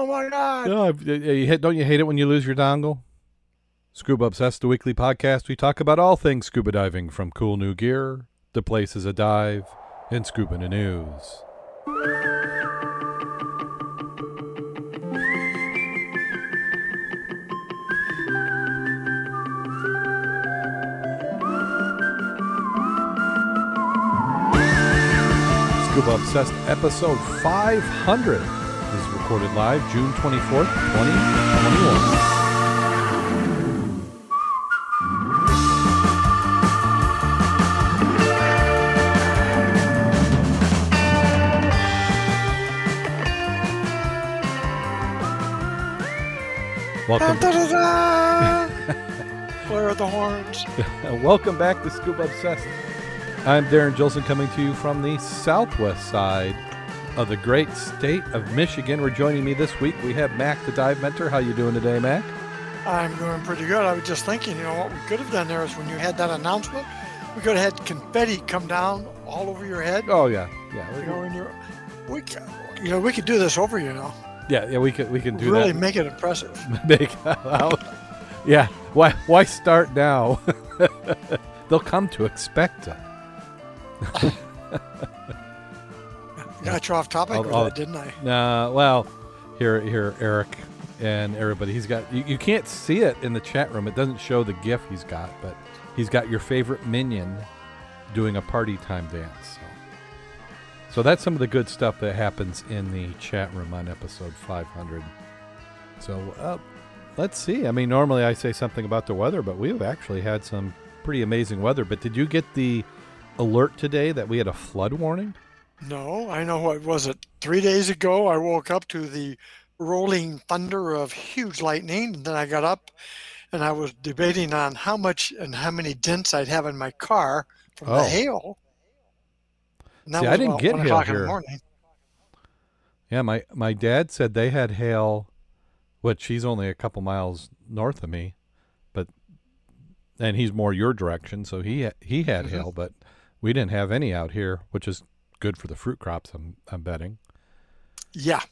Oh my god! Uh, you don't you hate it when you lose your dongle? Scuba Obsessed, the weekly podcast. We talk about all things scuba diving, from cool new gear to places to dive and scuba news. Scuba Obsessed episode 500 is recorded live June 24th, 2021. Welcome! Where are the horns? welcome back to Scuba Obsessed. I'm Darrin Gilson coming to you from the southwest side of the great state of Michigan. We're joining me this week. We have Mac, the dive mentor. How you doing today, Mac? I'm doing pretty good. I was just thinking, you know, what we could have done there is when you had that announcement, we could have had confetti come down all over your head. Oh yeah, yeah, You know, we, you know, we could do this over, you know, yeah, yeah. We can we can do that. really that. make it impressive. Make. Yeah. Why why start now? They'll come to expect it. Got you off topic I'll- with I'll- that, didn't I? Nah, well, here, here, Eric and everybody. He's got. You, you can't see it in the chat room. It doesn't show the GIF he's got, but he's got your favorite minion doing a party time dance. So, so that's some of the good stuff that happens in the chat room on episode 500. So uh, let's see. I mean, normally I say something about the weather, but we've actually had some pretty amazing weather. But did you get the alert today that we had a flood warning? No, I know what was it. Three days ago, I woke up to the rolling thunder of huge lightning, and then I got up and I was debating on how much and how many dents I'd have in my car from Oh. the hail. And that See, I didn't get hail o'clock in here. the morning. Yeah, my my dad said they had hail, which he's only a couple miles north of me, but and he's more your direction, so he he had Mhm. hail, but we didn't have any out here, which is good for the fruit crops. I'm I'm betting, Yeah,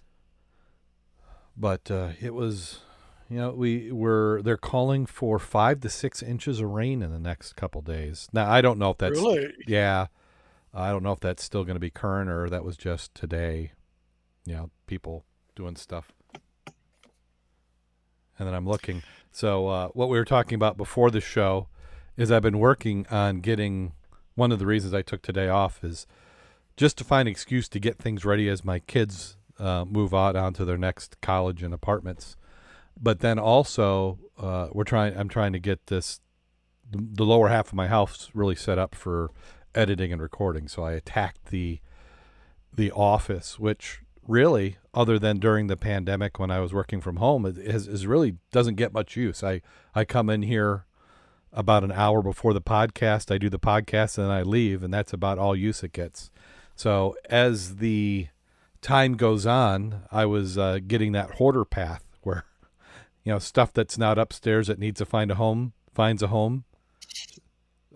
but uh, it was, you know, we were they're calling for five to six inches of rain in the next couple days. Now I don't know if that's really. yeah. I don't know if that's still going to be current or that was just today. You know, people doing stuff. And then I'm looking. So, uh, what we were talking about before the show is I've been working on getting one of the reasons I took today off is just to find excuse to get things ready as my kids uh, move out onto their next college and apartments. But then also, uh, we're trying. I'm trying to get this the, lower half of my house really set up for editing and recording. So I attacked the the office, which really, other than during the pandemic when I was working from home, is, is, really doesn't get much use. I I come in here about an hour before the podcast. I do the podcast and then I leave, and that's about all use it gets. So as the time goes on, I was uh, getting that hoarder path where you know stuff that's not upstairs that needs to find a home finds a home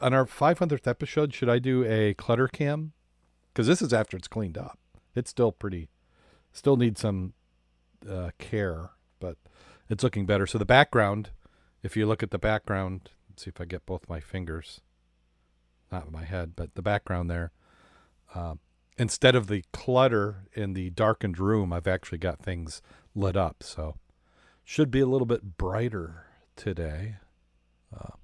on our 500th episode, should I do a clutter cam? Because this is after it's cleaned up. It's still pretty, still needs some uh, care, but it's looking better. So the background, if you look at the background, see if I get both my fingers, not my head, but the background there. Um, instead of the clutter in the darkened room, I've actually got things lit up. So should be a little bit brighter today. Uh,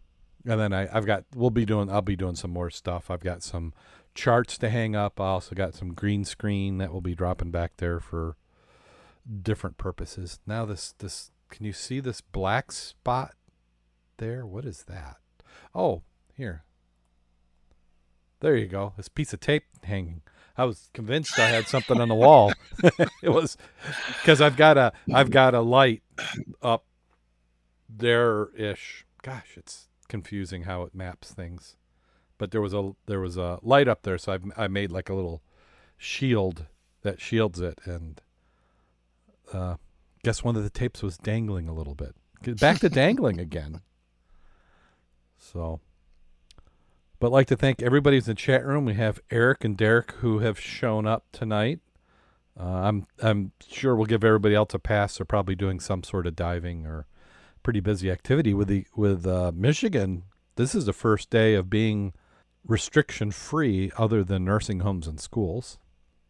and then I, I've got we'll be doing I'll be doing some more stuff. I've got some charts to hang up. I also got some green screen that will be dropping back there for different purposes. Now this this can you see this black spot there? What is that? Oh, here. There you go. This piece of tape hanging. I was convinced I had something on the wall. it was because I've got a I've got a light up there ish. Gosh, it's confusing how it maps things. But there was a there was a light up there, so I I made like a little shield that shields it, and uh, guess one of the tapes was dangling a little bit. Back to dangling again. So, but like to thank everybody who's in the chat room. We have Eric and Derek who have shown up tonight. Uh, I'm I'm sure we'll give everybody else a pass. They're probably doing some sort of diving or pretty busy activity with the with uh, Michigan. This is the first day of being restriction free, other than nursing homes and schools.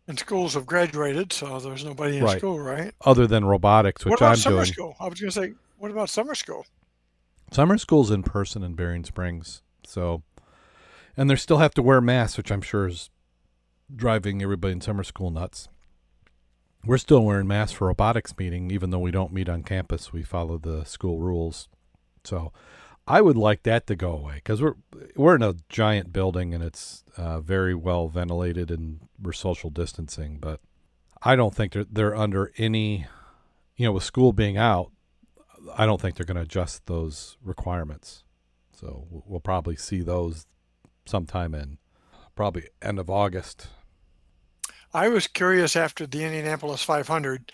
And schools have graduated, so there's nobody in Right. school, right? Other than robotics, which what about I'm summer doing. school? I was going to say, what about summer school? Summer school's in person in Berrien Springs, so and they still have to wear masks, which I'm sure is driving everybody in summer school nuts. We're still wearing masks for robotics meeting, even though we don't meet on campus. We follow the school rules. So, I would like that to go away because we're we're in a giant building and it's uh, very well ventilated and we're social distancing. But I don't think they're they're under any, you know, with school being out, I don't think they're going to adjust those requirements. So we'll probably see those sometime in probably end of August. I was curious after the Indianapolis 500,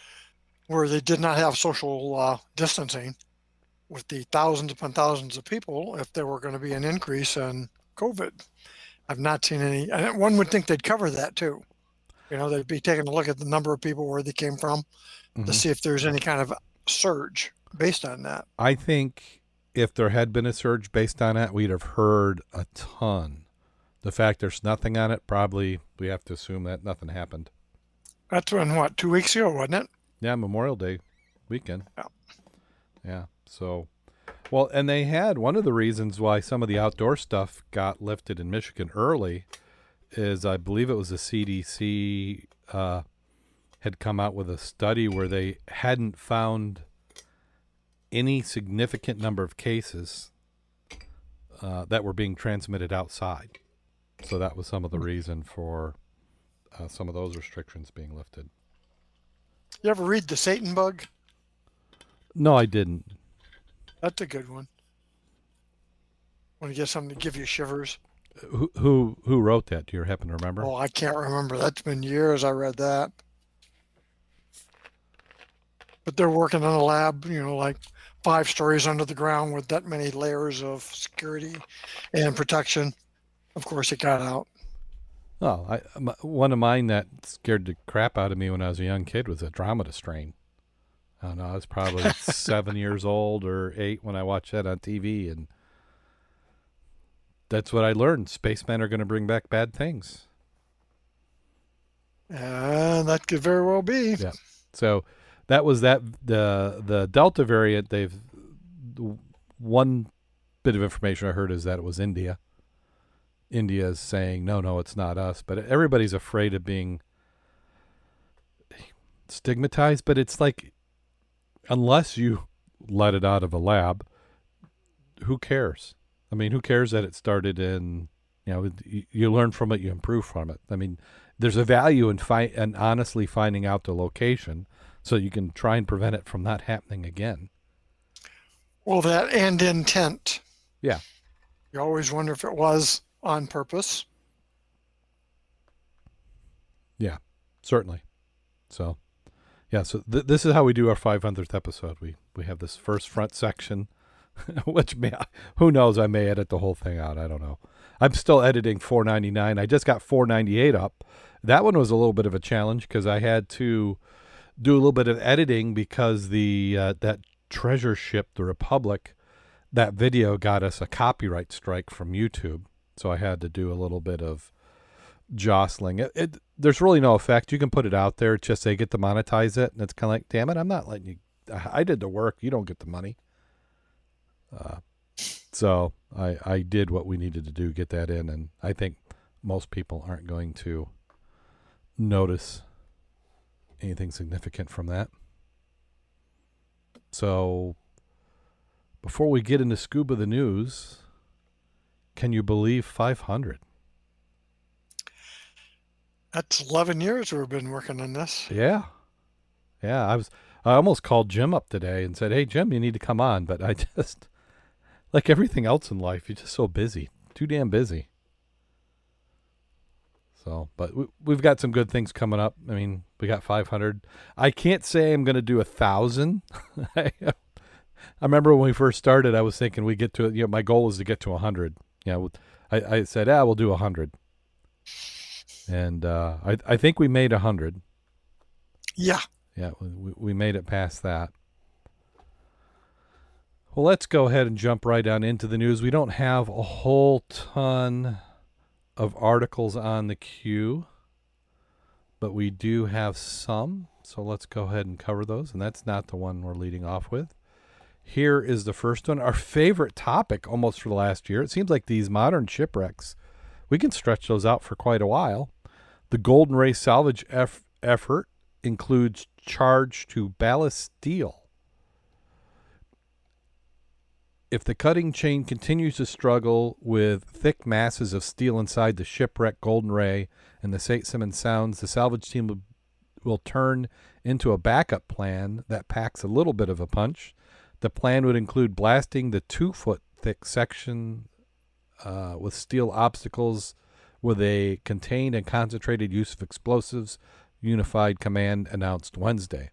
where they did not have social uh, distancing with the thousands upon thousands of people, if there were going to be an increase in COVID. I've not seen any. And one would think they'd cover that too. You know, they'd be taking a look at the number of people where they came from to Mhm. see if there's any kind of surge based on that. I think if there had been a surge based on that, we'd have heard a ton. The fact there's nothing on it, probably we have to assume that nothing happened. That's when what two weeks ago, wasn't it? Yeah, Memorial Day weekend. Yeah. Yeah. So, well, and they had one of the reasons why some of the outdoor stuff got lifted in Michigan early is I believe it was the CDC uh, had come out with a study where they hadn't found any significant number of cases uh, that were being transmitted outside. So that was some of the reason for uh, some of those restrictions being lifted. You ever read the Satan Bug? No, I didn't. That's a good one. Want to get something to give you shivers? Who who who wrote that? Do you happen to remember? Oh, I can't remember. That's been years I read that. But they're working in a lab, you know, like five stories under the ground with that many layers of security and protection. Of course, it got out. Oh, I, m- one of mine that scared the crap out of me when I was a young kid was a Andromeda strain. I don't know. I was probably seven years old or eight when I watched that on TV, and that's what I learned. Spacemen are going to bring back bad things. And that could very well be. Yeah. So that was that the the Delta variant. They've the one bit of information I heard is that it was India. India is saying no, no, it's not us. But everybody's afraid of being stigmatized. But it's like unless you let it out of a lab, who cares? I mean, who cares that it started in? You know, you, you learn from it, you improve from it. I mean, there's a value in fi- and honestly finding out the location so you can try and prevent it from not happening again. Well, that and intent. Yeah. You always wonder if it was on purpose. Yeah, certainly. So, yeah. So th- this is how we do our 500th episode. We we have this first front section, which may who knows I may edit the whole thing out. I don't know. I'm still editing 499. I just got 498 up. That one was a little bit of a challenge because I had to do a little bit of editing because the uh, that treasure ship, the Republic, that video got us a copyright strike from YouTube. So I had to do a little bit of jostling. It, it there's really no effect. You can put it out there. Just they get to monetize it, and it's kind of like, damn it, I'm not letting you. I I did the work. You don't get the money. Uh, so I I did what we needed to do, get that in, and I think most people aren't going to notice anything significant from that. So before we get into scuba the news, can you believe 500? That's 11 years we've been working on this. Yeah. Yeah, I was I almost called Jim up today and said, "Hey Jim, you need to come on," but I just like everything else in life, you're just so busy. Too damn busy. So, but we, we've got some good things coming up. I mean, we got 500. I can't say I'm going to do a thousand. I remember when we first started, I was thinking we get to, you know, my goal is to get to 100. Know, I, I said, ah, we'll do a 100. And uh, I, I think we made a 100. Yeah. Yeah, we, we made it past that. Well, let's go ahead and jump right on into the news. We don't have a whole ton of articles on the queue, but we do have some. So let's go ahead and cover those. And that's not the one we're leading off with. Here is the first one, our favorite topic almost for the last year. It seems like these modern shipwrecks, we can stretch those out for quite a while. The Golden Ray salvage eff- effort includes charge to ballast steel. If the cutting chain continues to struggle with thick masses of steel inside the shipwreck Golden Ray and the St. Simons Sounds, the salvage team will, will turn into a backup plan that packs a little bit of a punch. The plan would include blasting the two foot thick section uh, with steel obstacles with a contained and concentrated use of explosives, Unified Command announced Wednesday.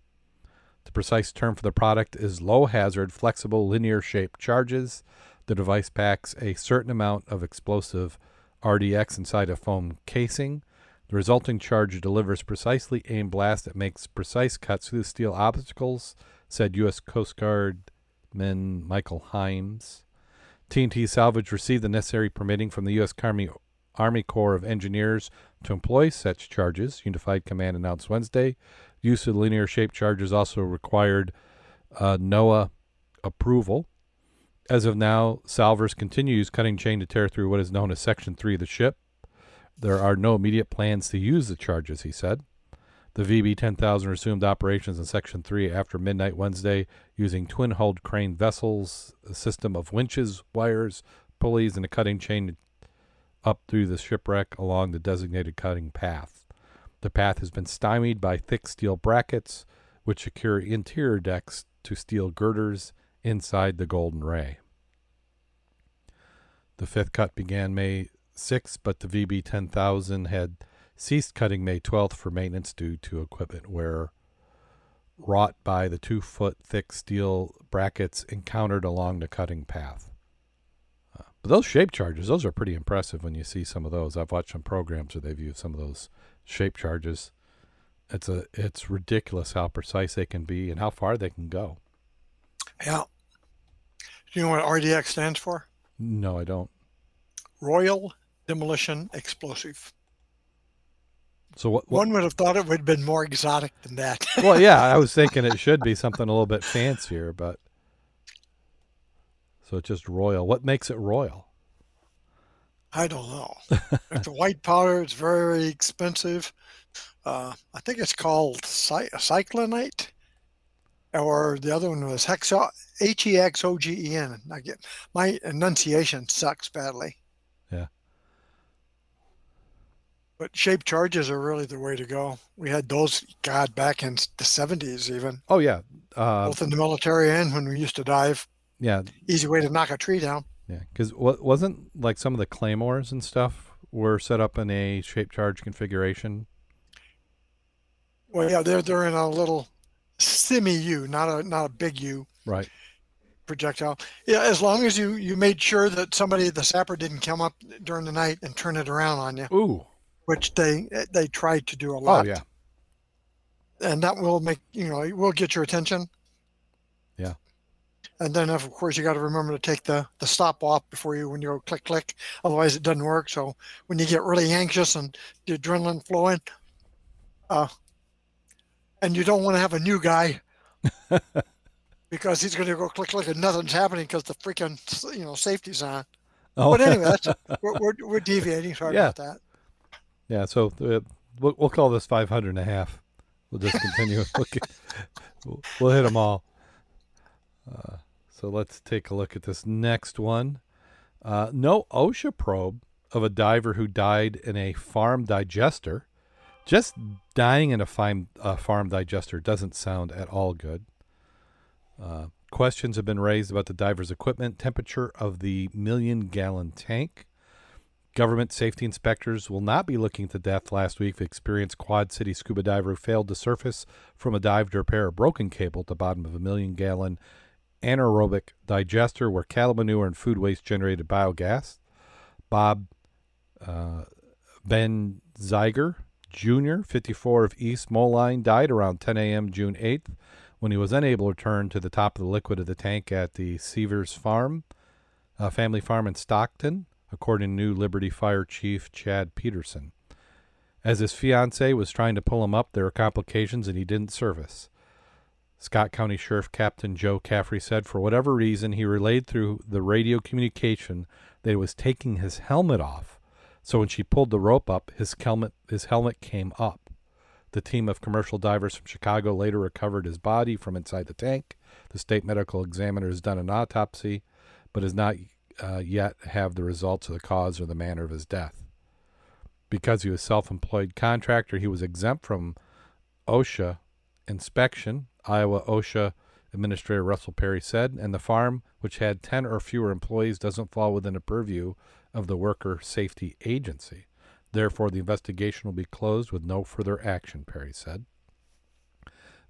The precise term for the product is low hazard, flexible, linear shaped charges. The device packs a certain amount of explosive RDX inside a foam casing. The resulting charge delivers precisely aimed blast that makes precise cuts through the steel obstacles, said U.S. Coast Guardman Michael Himes. TNT Salvage received the necessary permitting from the U.S. Army, Army Corps of Engineers to employ such charges, Unified Command announced Wednesday. Use of linear shaped charges also required uh, NOAA approval. As of now, Salvors continues cutting chain to tear through what is known as Section 3 of the ship. There are no immediate plans to use the charges, he said. The VB 10,000 resumed operations in Section 3 after midnight Wednesday using twin hulled crane vessels, a system of winches, wires, pulleys, and a cutting chain up through the shipwreck along the designated cutting path. The path has been stymied by thick steel brackets, which secure interior decks to steel girders inside the Golden Ray. The fifth cut began May 6, but the VB 10000 had ceased cutting May 12th for maintenance due to equipment wear wrought by the two foot thick steel brackets encountered along the cutting path. Uh, but those shape charges, those are pretty impressive when you see some of those. I've watched some programs where they've used some of those shape charges. It's a it's ridiculous how precise they can be and how far they can go. Yeah. Do you know what RDX stands for? No, I don't. Royal Demolition Explosive. So what, what, One would have thought it would have been more exotic than that. well, yeah, I was thinking it should be something a little bit fancier, but so it's just royal. What makes it royal? I don't know. it's a white powder. It's very expensive. Uh, I think it's called cy- cyclonite, or the other one was hexo H E X O G E N. I get my enunciation sucks badly. Yeah. But shape charges are really the way to go. We had those, God, back in the seventies, even Oh yeah, uh, both in the military and when we used to dive. yeah, Easy way to knock a tree down. yeah. Because what wasn't like some of the claymores and stuff were set up in a shape charge configuration. Well, yeah, they're they're in a little semi U, not a not a big U. Right. projectile. Yeah, as long as you you made sure that somebody the sapper didn't come up during the night and turn it around on you, Ooh. Which they they try to do a Oh lot. yeah. and that will make you know it will get your attention. Yeah. And then of course you got to remember to take the the stop off before you when you go click click, otherwise it doesn't work. So when you get really anxious and the adrenaline flowing, uh, and you don't want to have a new guy. Because he's going to go click click and nothing's happening because the freaking you know safety's on. Oh. But anyway, that's, we're, we're, we're deviating. Sorry Yeah. about that. Yeah, so uh, we'll, we'll call this 500 and a half. We'll just continue. we'll, we'll, hit them all. Uh, so let's take a look at this next one. Uh, no OSHA probe of a diver who died in a farm digester. Just dying in a farm, farm digester doesn't sound at all good. Uh, questions have been raised about the diver's equipment, temperature of the million gallon tank. Government safety inspectors will not be looking to death last week. The experienced Quad City scuba diver failed to surface from a dive to repair a broken cable at the bottom of a million gallon anaerobic digester where cattle manure and food waste generated biogas. Bob uh, Ben Zeiger Jr., 54 of East Moline, died around 10 a.m. June 8th when he was unable to return to the top of the liquid of the tank at the Sievers Farm, a family farm in Stockton, according to New Liberty Fire Chief Chad Peterson. As his fiancee was trying to pull him up, there were complications and he didn't service. Scott County Sheriff Captain Joe Caffrey said for whatever reason he relayed through the radio communication that he was taking his helmet off. So when she pulled the rope up, his helmet his helmet came up. The team of commercial divers from Chicago later recovered his body from inside the tank. The state medical examiner has done an autopsy, but has not uh, yet have the results of the cause or the manner of his death. Because he was self-employed contractor, he was exempt from OSHA inspection Iowa OSHA Administrator Russell Perry said, and the farm, which had 10 or fewer employees, doesn't fall within the purview of the Worker Safety Agency. Therefore, the investigation will be closed with no further action, Perry said.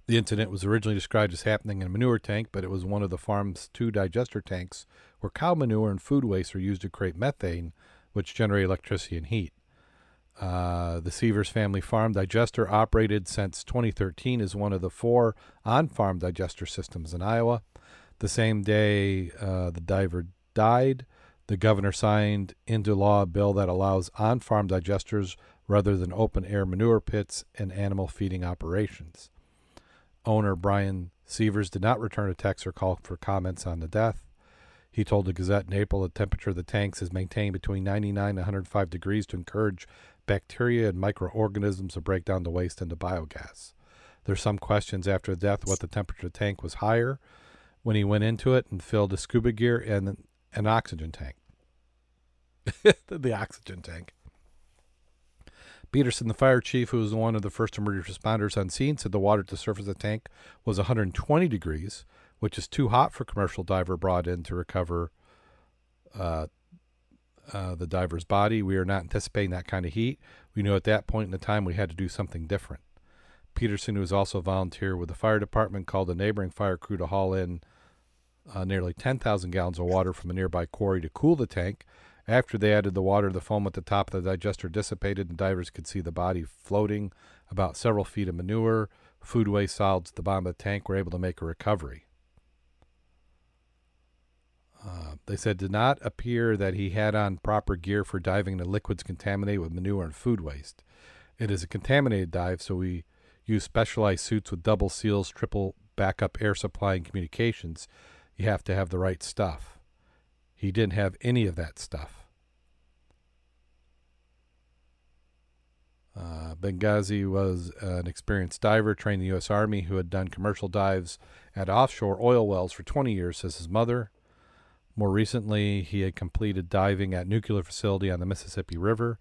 The incident was originally described as happening in a manure tank, but it was one of the farm's two digester tanks where cow manure and food waste are used to create methane, which generate electricity and heat. Uh, the Sievers Family Farm Digester, operated since 2013, is one of the four on farm digester systems in Iowa. The same day uh, the diver died, the governor signed into law a bill that allows on farm digesters rather than open air manure pits and animal feeding operations. Owner Brian Sievers did not return a text or call for comments on the death. He told the Gazette in April the temperature of the tanks is maintained between 99 and 105 degrees to encourage bacteria and microorganisms to break down the waste into biogas. There's some questions after the death what the temperature of the tank was higher when he went into it and filled a scuba gear and an oxygen tank. the oxygen tank. Peterson, the fire chief, who was one of the first emergency responders on scene, said the water at the surface of the tank was 120 degrees, which is too hot for commercial diver brought in to recover uh, uh, the diver's body. We are not anticipating that kind of heat. We knew at that point in the time we had to do something different. Peterson, who was also a volunteer with the fire department, called a neighboring fire crew to haul in uh, nearly 10,000 gallons of water from a nearby quarry to cool the tank. After they added the water, the foam at the top of the digester dissipated, and divers could see the body floating about several feet of manure, food waste solids at the bottom of the tank. Were able to make a recovery. Uh, they said did not appear that he had on proper gear for diving into liquids contaminated with manure and food waste. It is a contaminated dive, so we use specialized suits with double seals, triple backup air supply, and communications. You have to have the right stuff. He didn't have any of that stuff. Uh, Benghazi was an experienced diver trained in the U.S. Army who had done commercial dives at offshore oil wells for 20 years, says his mother. More recently, he had completed diving at nuclear facility on the Mississippi River.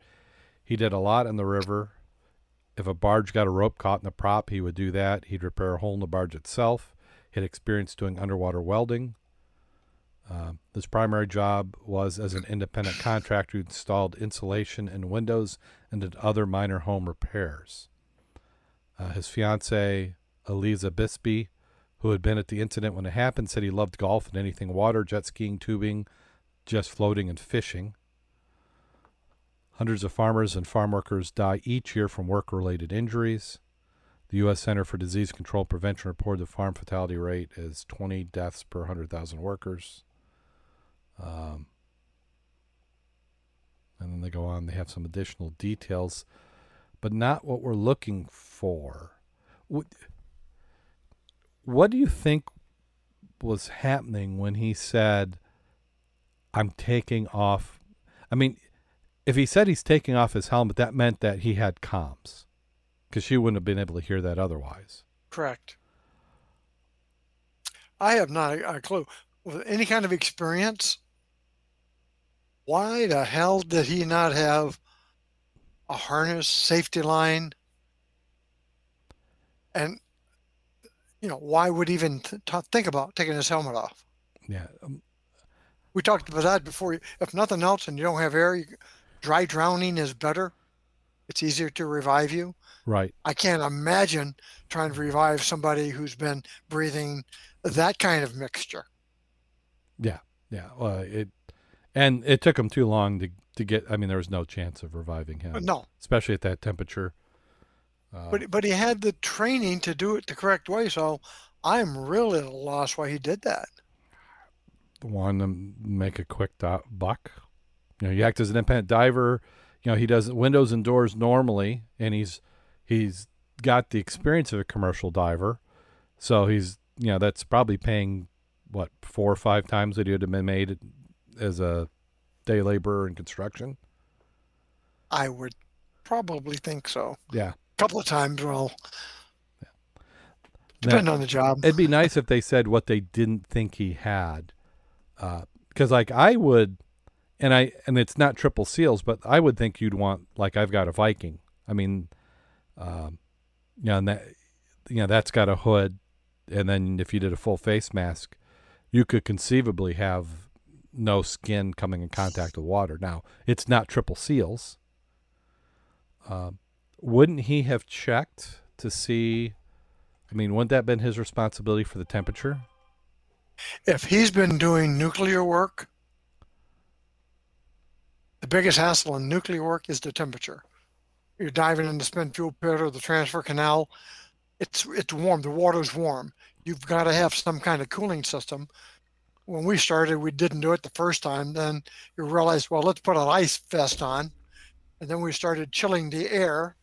He did a lot in the river. If a barge got a rope caught in the prop, he would do that. He'd repair a hole in the barge itself. He had experience doing underwater welding. Uh, his primary job was as an independent contractor who installed insulation and windows and did other minor home repairs. Uh, his fiancee, Eliza Bisbee, who had been at the incident when it happened, said he loved golf and anything water, jet skiing, tubing, just floating and fishing. Hundreds of farmers and farm workers die each year from work related injuries. The U.S. Center for Disease Control and Prevention reported the farm fatality rate is 20 deaths per 100,000 workers. Um, and then they go on, they have some additional details, but not what we're looking for. What do you think was happening when he said, I'm taking off? I mean, if he said he's taking off his helmet, that meant that he had comms because she wouldn't have been able to hear that otherwise. Correct. I have not a, clue. With any kind of experience, why the hell did he not have a harness, safety line, and you know, why would even th- think about taking his helmet off? Yeah. Um, we talked about that before. If nothing else, and you don't have air, you, dry drowning is better. It's easier to revive you. Right. I can't imagine trying to revive somebody who's been breathing that kind of mixture. Yeah. Yeah. Well, it, and it took him too long to to get. I mean, there was no chance of reviving him. No. Especially at that temperature. Uh, But but he had the training to do it the correct way. So I'm really at a loss why he did that. want to make a quick do- buck. You know, you act as an independent diver. You know, he does windows and doors normally, and he's he's got the experience of a commercial diver. So he's you know that's probably paying what four or five times what he would have been made as a day laborer in construction. I would probably think so. Yeah, A couple of times, well, Now- depending on the job. It'd be nice if they said what they didn't think he had, because like I would, and I and it's not triple seals, but I would think you'd want like I've got a Viking. I mean, um, you know, and that you know that's got a hood, and then if you did a full face mask, you could conceivably have no skin coming in contact with water. Now it's not triple seals. Um, wouldn't he have checked to see? I mean, wouldn't that been his responsibility for the temperature? if he's been doing nuclear work, the biggest hassle in nuclear work is the temperature. You're diving in the spent fuel pit or the transfer canal. It's it's warm. The water's warm. You've got to have some kind of cooling system. When we started, we didn't do it the first time. Then you realize, well, let's put an ice vest on, and then we started chilling the air.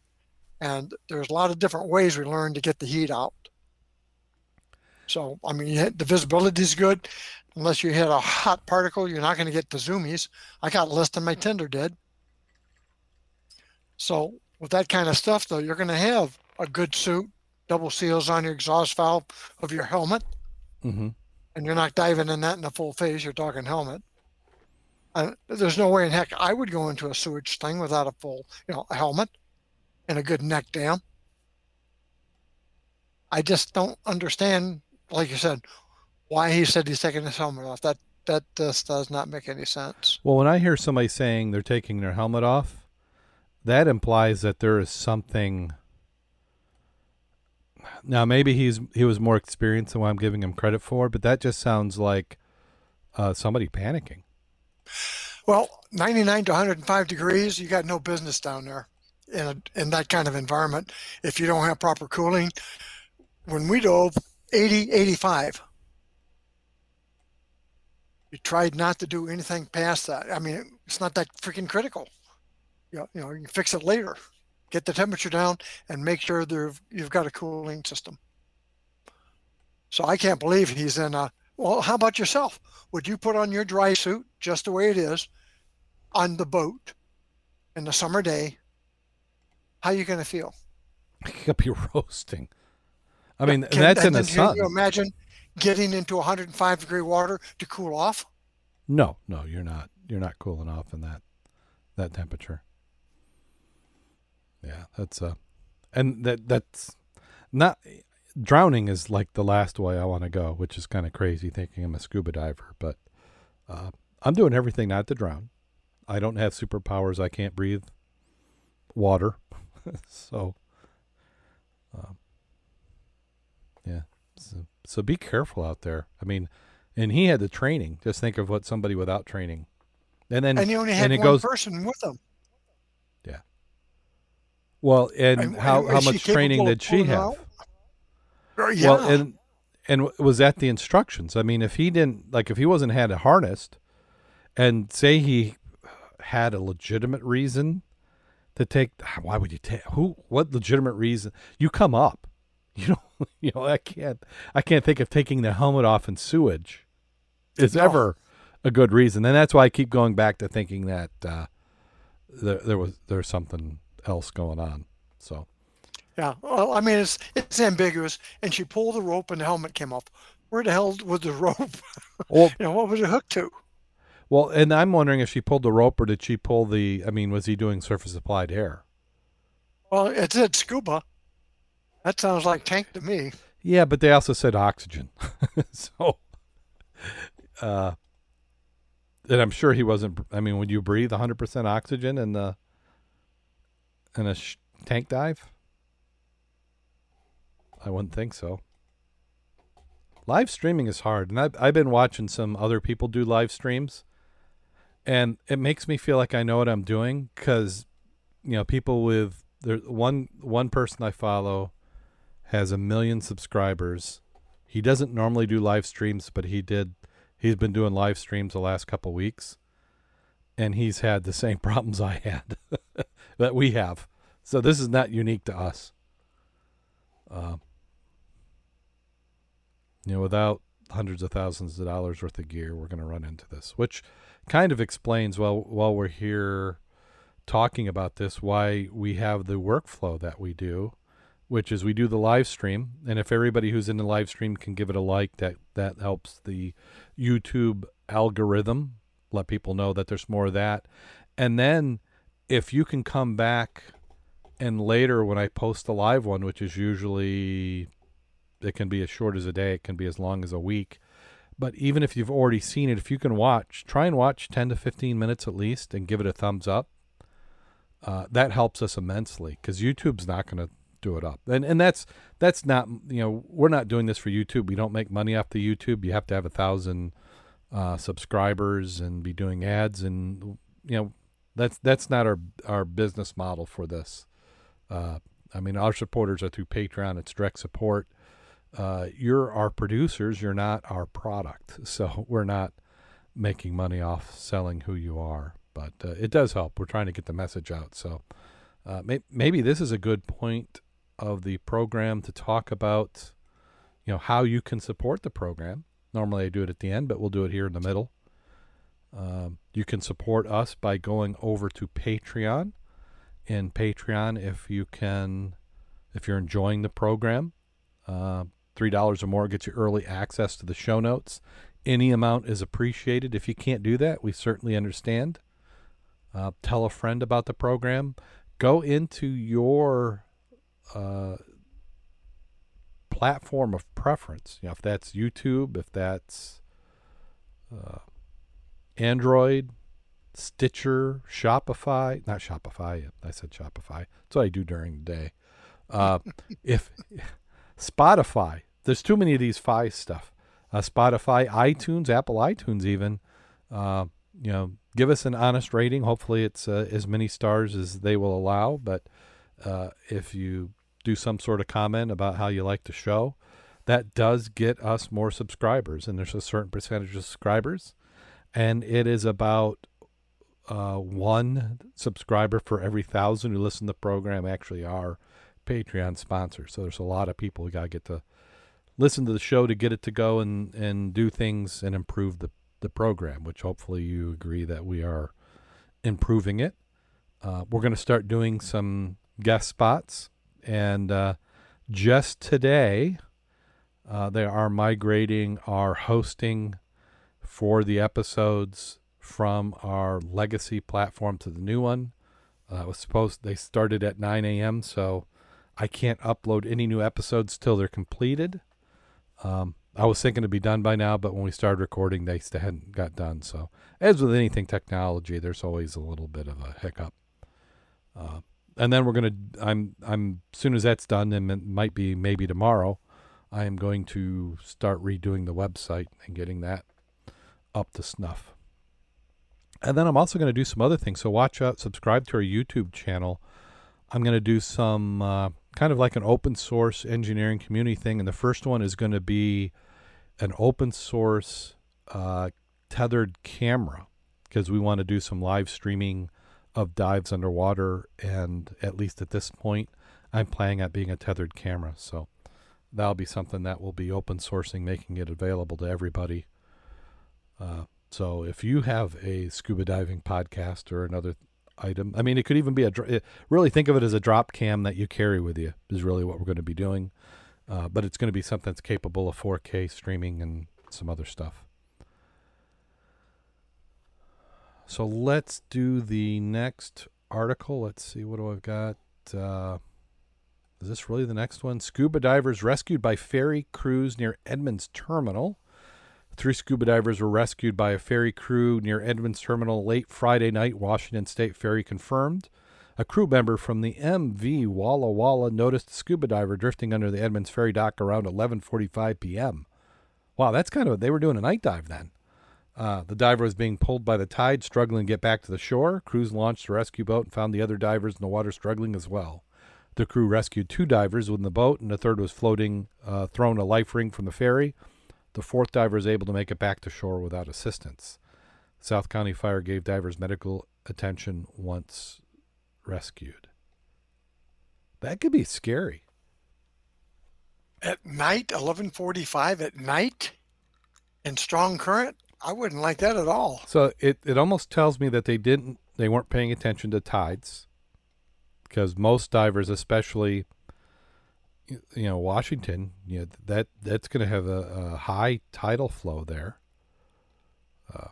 And there's a lot of different ways we learned to get the heat out. So, I mean, the visibility is good. Unless you hit a hot particle, you're not going to get the zoomies. I got less than my tender did. So, with that kind of stuff, though, you're going to have a good suit, double seals on your exhaust valve of your helmet, Mm-hmm. And you're not diving in that in a full face. You're talking helmet. And there's no way in heck I would go into a sewage thing without a full, you know, a helmet and a good neck dam. I just don't understand, like you said, why he said he's taking his helmet off. That that just does not make any sense. Well, when I hear somebody saying they're taking their helmet off, that implies that there is something. Now, maybe he's he was more experienced than what I'm giving him credit for, but that just sounds like uh, somebody panicking. Well, 99 to 105 degrees, you got no business down there in a, in that kind of environment if you don't have proper cooling. When we dove 80, 85, you tried not to do anything past that. I mean, it's not that freaking critical. You know, you know, you can fix it later. Get the temperature down and make sure there you've got a cooling system. So I can't believe he's in a. Well, how about yourself? Would you put on your dry suit just the way it is on the boat in the summer day? How are you going to feel? He could be roasting. I mean, Can- that's in the then can. You imagine getting into 105 degree water to cool off. No, no, you're not. You're not cooling off in that that temperature. That's uh, and that that's not drowning is like the last way I want to go, which is kind of crazy thinking I'm a scuba diver, but uh, I'm doing everything not to drown. I don't have superpowers. I can't breathe water, so um, yeah. So, so be careful out there. I mean, and he had the training. Just think of what somebody without training, and then And you only had one goes person with them. Well. And And- how how much training did she have? Uh, Yeah. Well, and and was that the instructions? I mean, if he didn't like, if he wasn't had it harnessed, and say he had a legitimate reason to take, why would you take? Who? What legitimate reason? You come up. You know. You know. I can't. I can't think of taking the helmet off in sewage is No. ever a good reason, and that's why I keep going back to thinking that uh, there there was there's something else going on. So. yeah. Well, I mean, it's it's ambiguous. And she pulled the rope, and the helmet came off. Where the hell was the rope? Well, you know, what was it hooked to? Well, and I'm wondering if she pulled the rope or did she pull the? I mean, was he doing surface applied air? Well, it said scuba. That sounds like tank to me. Yeah, but they also said oxygen. so, uh, and I'm sure he wasn't. I mean, would you breathe 100% oxygen in the in a sh- tank dive? I wouldn't think so. Live streaming is hard, and I've I've been watching some other people do live streams, and it makes me feel like I know what I'm doing because, you know, people with there one one person I follow has a million subscribers. He doesn't normally do live streams, but he did. He's been doing live streams the last couple weeks, and he's had the same problems I had that we have. So this is not unique to us. Uh, you know, without hundreds of thousands of dollars worth of gear, we're going to run into this, which kind of explains well while we're here talking about this why we have the workflow that we do, which is we do the live stream, and if everybody who's in the live stream can give it a like, that that helps the YouTube algorithm let people know that there's more of that, and then if you can come back and later when I post the live one, which is usually it can be as short as a day, it can be as long as a week. But even if you've already seen it, if you can watch, try and watch 10 to 15 minutes at least and give it a thumbs up. Uh, that helps us immensely because YouTube's not going to do it up. And and that's that's not you know we're not doing this for YouTube. We don't make money off the YouTube. You have to have a thousand uh, subscribers and be doing ads and you know that's that's not our our business model for this. Uh, I mean, our supporters are through Patreon. It's direct support. Uh, you're our producers. You're not our product. So we're not making money off selling who you are. But uh, it does help. We're trying to get the message out. So uh, may- maybe this is a good point of the program to talk about, you know, how you can support the program. Normally I do it at the end, but we'll do it here in the middle. Um, you can support us by going over to Patreon. In Patreon, if you can, if you're enjoying the program, uh, three dollars or more gets you early access to the show notes. Any amount is appreciated. If you can't do that, we certainly understand. Uh, tell a friend about the program. Go into your uh, platform of preference. You know, if that's YouTube, if that's uh, Android, Stitcher, Shopify, not Shopify. I said Shopify. That's what I do during the day. Uh, if Spotify, there's too many of these five stuff. Uh, Spotify, iTunes, Apple iTunes, even. Uh, you know, give us an honest rating. Hopefully, it's uh, as many stars as they will allow. But uh, if you do some sort of comment about how you like the show, that does get us more subscribers. And there's a certain percentage of subscribers and it is about uh, one subscriber for every thousand who listen to the program actually are Patreon sponsors. So there's a lot of people who got to get to listen to the show to get it to go and, and do things and improve the, the program, which hopefully you agree that we are improving it. Uh, we're going to start doing some guest spots. And uh, just today, uh, they are migrating our hosting for the episodes from our legacy platform to the new one. Uh, was supposed they started at 9 a.m. So I can't upload any new episodes till they're completed. Um, I was thinking to be done by now, but when we started recording, they still hadn't got done. So, as with anything technology, there's always a little bit of a hiccup. Uh, and then we're gonna. I'm. I'm. Soon as that's done, and it might be maybe tomorrow. I am going to start redoing the website and getting that up to snuff. And then I'm also going to do some other things. So watch out, subscribe to our YouTube channel. I'm going to do some uh, kind of like an open source engineering community thing. And the first one is going to be an open source uh, tethered camera because we want to do some live streaming of dives underwater. And at least at this point, I'm planning on being a tethered camera. So that'll be something that will be open sourcing, making it available to everybody. Uh, so if you have a scuba diving podcast or another item, I mean, it could even be a really think of it as a drop cam that you carry with you is really what we're going to be doing. Uh, but it's going to be something that's capable of 4K streaming and some other stuff. So let's do the next article. Let's see what do I've got. Uh, is this really the next one? Scuba divers rescued by ferry crews near Edmonds Terminal. Three scuba divers were rescued by a ferry crew near Edmonds Terminal late Friday night, Washington State Ferry confirmed. A crew member from the MV Walla Walla noticed a scuba diver drifting under the Edmonds Ferry dock around 11:45 p.m. Wow, that's kind of they were doing a night dive then. Uh, the diver was being pulled by the tide, struggling to get back to the shore. Crews launched a rescue boat and found the other divers in the water struggling as well. The crew rescued two divers in the boat, and the third was floating, uh, thrown a life ring from the ferry. The fourth diver was able to make it back to shore without assistance. South County Fire gave divers medical attention once rescued. That could be scary. At night, 11:45 at night, in strong current, I wouldn't like that at all. So it, it almost tells me that they didn't they weren't paying attention to tides because most divers, especially you know Washington, you know that that's going to have a, a, high tidal flow there. Uh,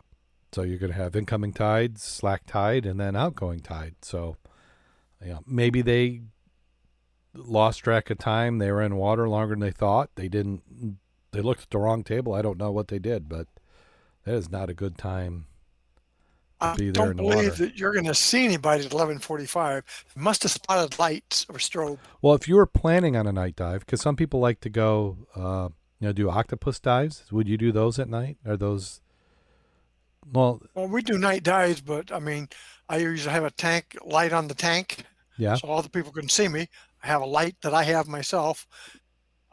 so you're going to have incoming tides, slack tide, and then outgoing tide. So, you know, maybe they lost track of time. They were in water longer than they thought. They didn't. They looked at the wrong table. I don't know what they did, but that is not a good time I don't believe that you're going to see anybody at 11:45. Must have spotted lights or strobe. Well, if you were planning on a night dive, because some people like to go, uh, you know, do octopus dives. Would you do those at night? Are those? Well, well, we do night dives, but I mean, I usually have a tank light on the tank, yeah, so all the people can see me. I have a light that I have myself.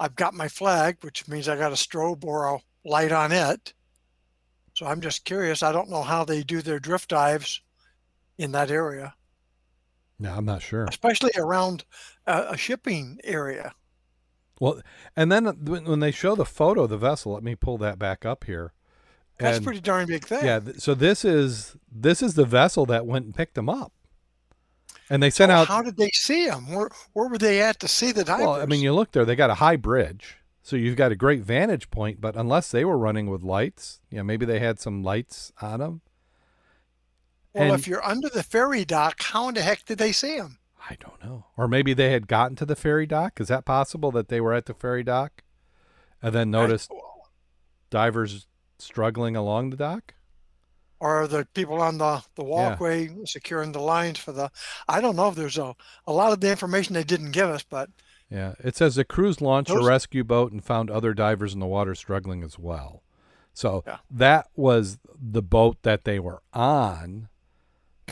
I've got my flag, which means I got a strobe or a light on it. So I'm just curious. I don't know how they do their drift dives in that area. No, I'm not sure. Especially around a, a shipping area. Well, and then when they show the photo of the vessel, let me pull that back up here. That's pretty darn big thing. Yeah. So this is this is the vessel that went and picked them up, and they sent so out. How did they see them? Where where were they at to see the divers? Well, I mean, you look there; they got a high bridge, so you've got a great vantage point, but unless they were running with lights, you know, maybe they had some lights on them. Well, and if you're under the ferry dock, how in the heck did they see them? I don't know. Or maybe they had gotten to the ferry dock. Is that possible that they were at the ferry dock and then noticed I, divers struggling along the dock? Or the people on the, the walkway yeah. securing the lines for the. I don't know if there's a, a lot of the information they didn't give us, but yeah, it says the crews launched a rescue boat and found other divers in the water struggling as well. So yeah. that was the boat that they were on,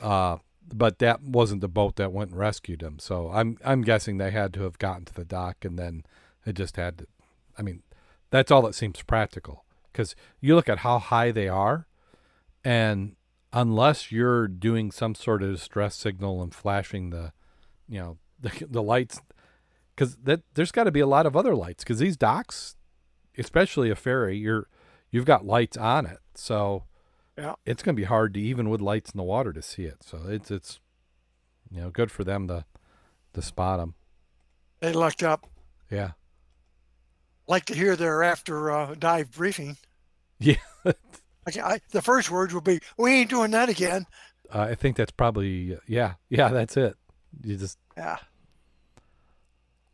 uh, but that wasn't the boat that went and rescued them. So I'm I'm guessing they had to have gotten to the dock and then it just had to. I mean, that's all that seems practical because you look at how high they are, and unless you're doing some sort of distress signal and flashing the, you know, the, the lights because that there's got to be a lot of other lights because these docks, especially a ferry, you're you've got lights on it, so yeah, it's going to be hard to even with lights in the water to see it. So it's it's you know good for them to to spot them. They lucked up. Yeah. Like to hear their after uh, dive briefing. Yeah. I, I, the first words will be, "We ain't doing that again." Uh, I think that's probably yeah, yeah. That's it. You just yeah.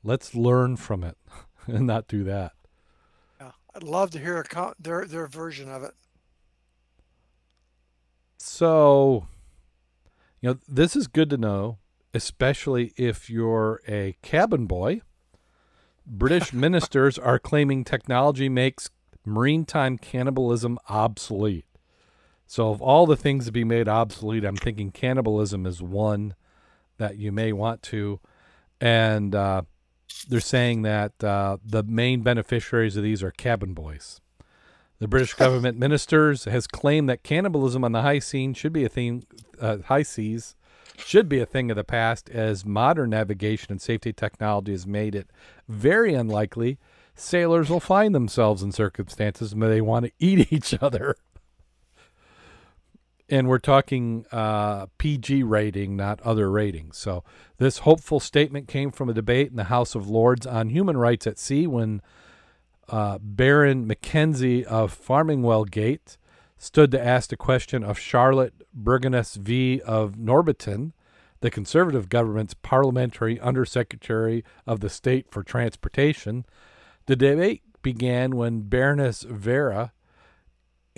Let's learn from it and not do that. Yeah, I'd love to hear a, their their version of it. So, you know, this is good to know, especially if you're a cabin boy. British ministers are claiming technology makes maritime cannibalism obsolete. So, of all the things to be made obsolete, I'm thinking cannibalism is one that you may want to. And uh, they're saying that uh, the main beneficiaries of these are cabin boys. The British government ministers has claimed that cannibalism on the high scene should be a thing, uh, high seas should be a thing of the past, as modern navigation and safety technology has made it very unlikely sailors will find themselves in circumstances where they want to eat each other and we're talking uh, PG rating, not other ratings. So this hopeful statement came from a debate in the House of Lords on human rights at sea when uh, Baron Mackenzie of Farmingwell Gate stood to ask the question of Charlotte Baroness Vere of Norbiton, the Conservative government's parliamentary undersecretary of the state for transportation. The debate began when Baroness Vere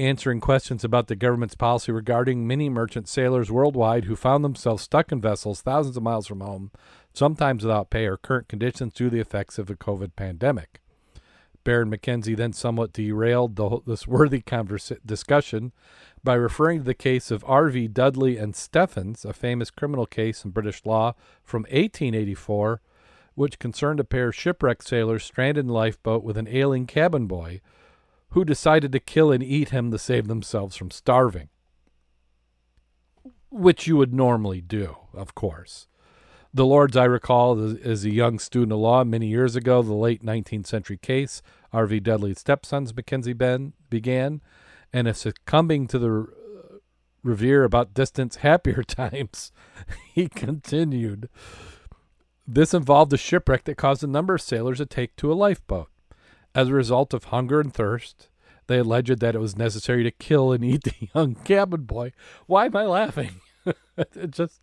answering questions about the government's policy regarding many merchant sailors worldwide who found themselves stuck in vessels thousands of miles from home, sometimes without pay or current conditions due to the effects of the COVID pandemic. Baron Mackenzie then somewhat derailed the, this worthy conversa- discussion by referring to the case of R.V. Dudley and Stephens, a famous criminal case in British law from 1884, which concerned a pair of shipwrecked sailors stranded in a lifeboat with an ailing cabin boy who decided to kill and eat him to save themselves from starving. Which you would normally do, of course. The Lords, I recall, as a young student of law many years ago, the late 19th century case, R.V. Dudley's stepsons, Mackenzie Ben, began, and if succumbing to the uh, revere about distant, happier times, he continued. This involved a shipwreck that caused a number of sailors to take to a lifeboat. As a result of hunger and thirst, they alleged that it was necessary to kill and eat the young cabin boy. Why am I laughing? just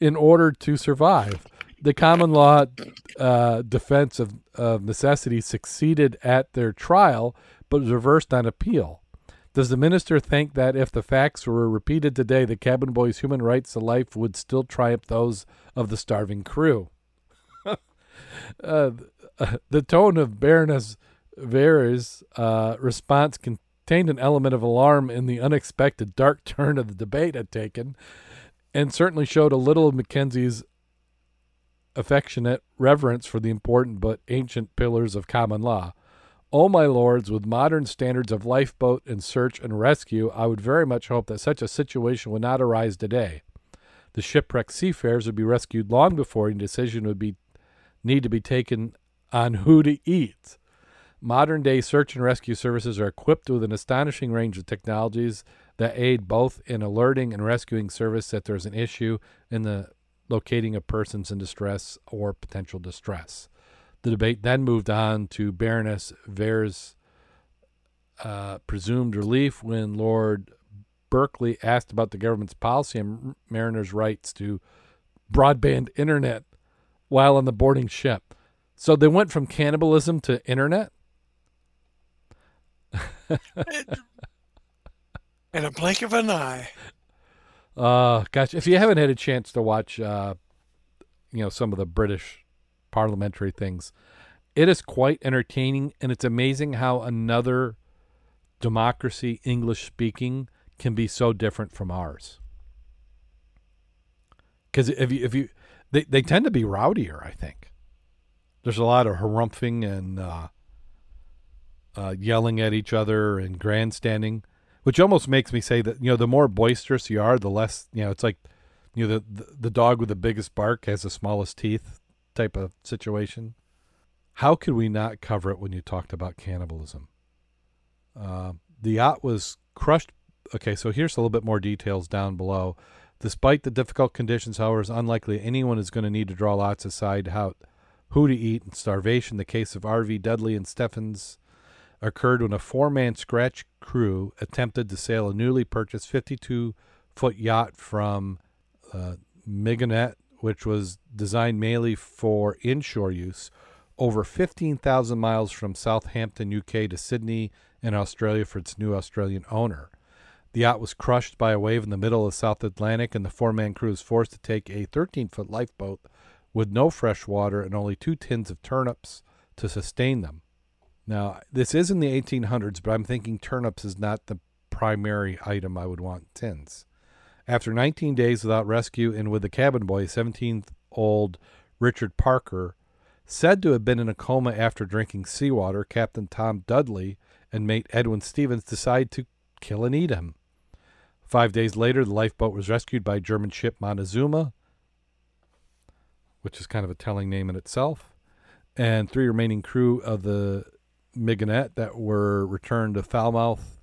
in order to survive. The common law uh, defense of, of necessity succeeded at their trial, but was reversed on appeal. Does the minister think that if the facts were repeated today, the cabin boy's human rights to life would still triumph those of the starving crew? uh, uh, the tone of Baroness Vere's uh, response contained an element of alarm in the unexpected dark turn of the debate had taken, and certainly showed a little of Mackenzie's affectionate reverence for the important but ancient pillars of common law. Oh, my lords, with modern standards of lifeboat and search and rescue, I would very much hope that such a situation would not arise today. The shipwrecked seafarers would be rescued long before any decision would be need to be taken on who to eat. Modern day search and rescue services are equipped with an astonishing range of technologies that aid both in alerting and rescuing service that there's an issue in the locating of persons in distress or potential distress. The debate then moved on to Baroness Vere's uh, presumed relief when Lord Berkeley asked about the government's policy on mariners' rights to broadband internet while on the boarding ship. So they went from cannibalism to internet? In a blink of an eye. Uh, gosh, if you haven't had a chance to watch, uh, you know, some of the British parliamentary things. It is quite entertaining, and it's amazing how another democracy, English speaking, can be so different from ours. Because if you, if you, they, they tend to be rowdier, I think. There's a lot of harumphing and uh, uh, yelling at each other and grandstanding, which almost makes me say that you know the more boisterous you are, the less you know. It's like you know the the, the dog with the biggest bark has the smallest teeth type of situation. How could we not cover it when you talked about cannibalism? Uh, the yacht was crushed. Okay, so here's a little bit more details down below. Despite the difficult conditions, however, it's unlikely anyone is going to need to draw lots aside how who to eat and starvation. The case of R.V. Dudley and Stephens occurred when a four-man scratch crew attempted to sail a newly purchased 52-foot yacht from uh, which was designed mainly for inshore use, over 15,000 miles from Southampton, UK to Sydney in Australia for its new Australian owner. The yacht was crushed by a wave in the middle of the South Atlantic, and the four man crew was forced to take a 13 foot lifeboat with no fresh water and only two tins of turnips to sustain them. Now, this is in the 1800s, but I'm thinking turnips is not the primary item I would want tins. After 19 days without rescue and with the cabin boy, 17 old Richard Parker, said to have been in a coma after drinking seawater, Captain Tom Dudley and mate Edwin Stephens decided to kill and eat him. Five days later, the lifeboat was rescued by German ship Montezuma, which is kind of a telling name in itself, and three remaining crew of the Mignonette that were returned to Falmouth.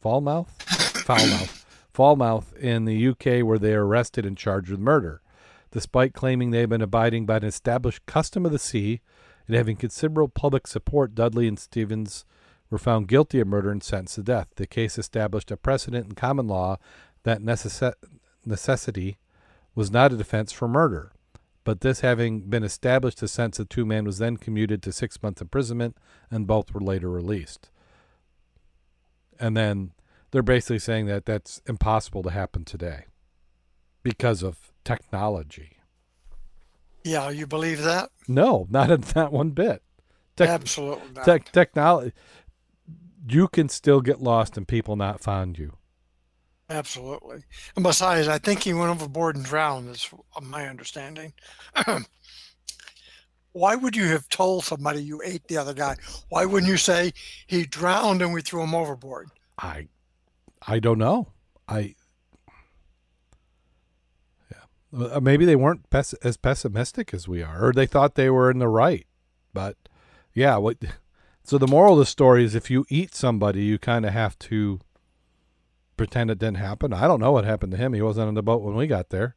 Falmouth? Falmouth. Falmouth in the UK, where they are arrested and charged with murder. Despite claiming they have been abiding by an established custom of the sea and having considerable public support, Dudley and Stephens were found guilty of murder and sentenced to death. The case established a precedent in common law that necess- necessity was not a defense for murder. But this having been established, the sentence of two men was then commuted to six months imprisonment, and both were later released. And then they're basically saying that that's impossible to happen today because of technology. Yeah, you believe that? No, not not one bit. Te- Absolutely not. Te- technology, you can still get lost and people not find you. Absolutely. And besides, I think he went overboard and drowned. Is my understanding. why would you have told somebody you ate the other guy? Why wouldn't you say he drowned and we threw him overboard? I I don't know. I yeah. Uh, maybe they weren't pes- as pessimistic as we are, or they thought they were in the right. But yeah, what? So the moral of the story is, if you eat somebody, you kind of have to pretend it didn't happen. I don't know what happened to him. He wasn't on the boat when we got there.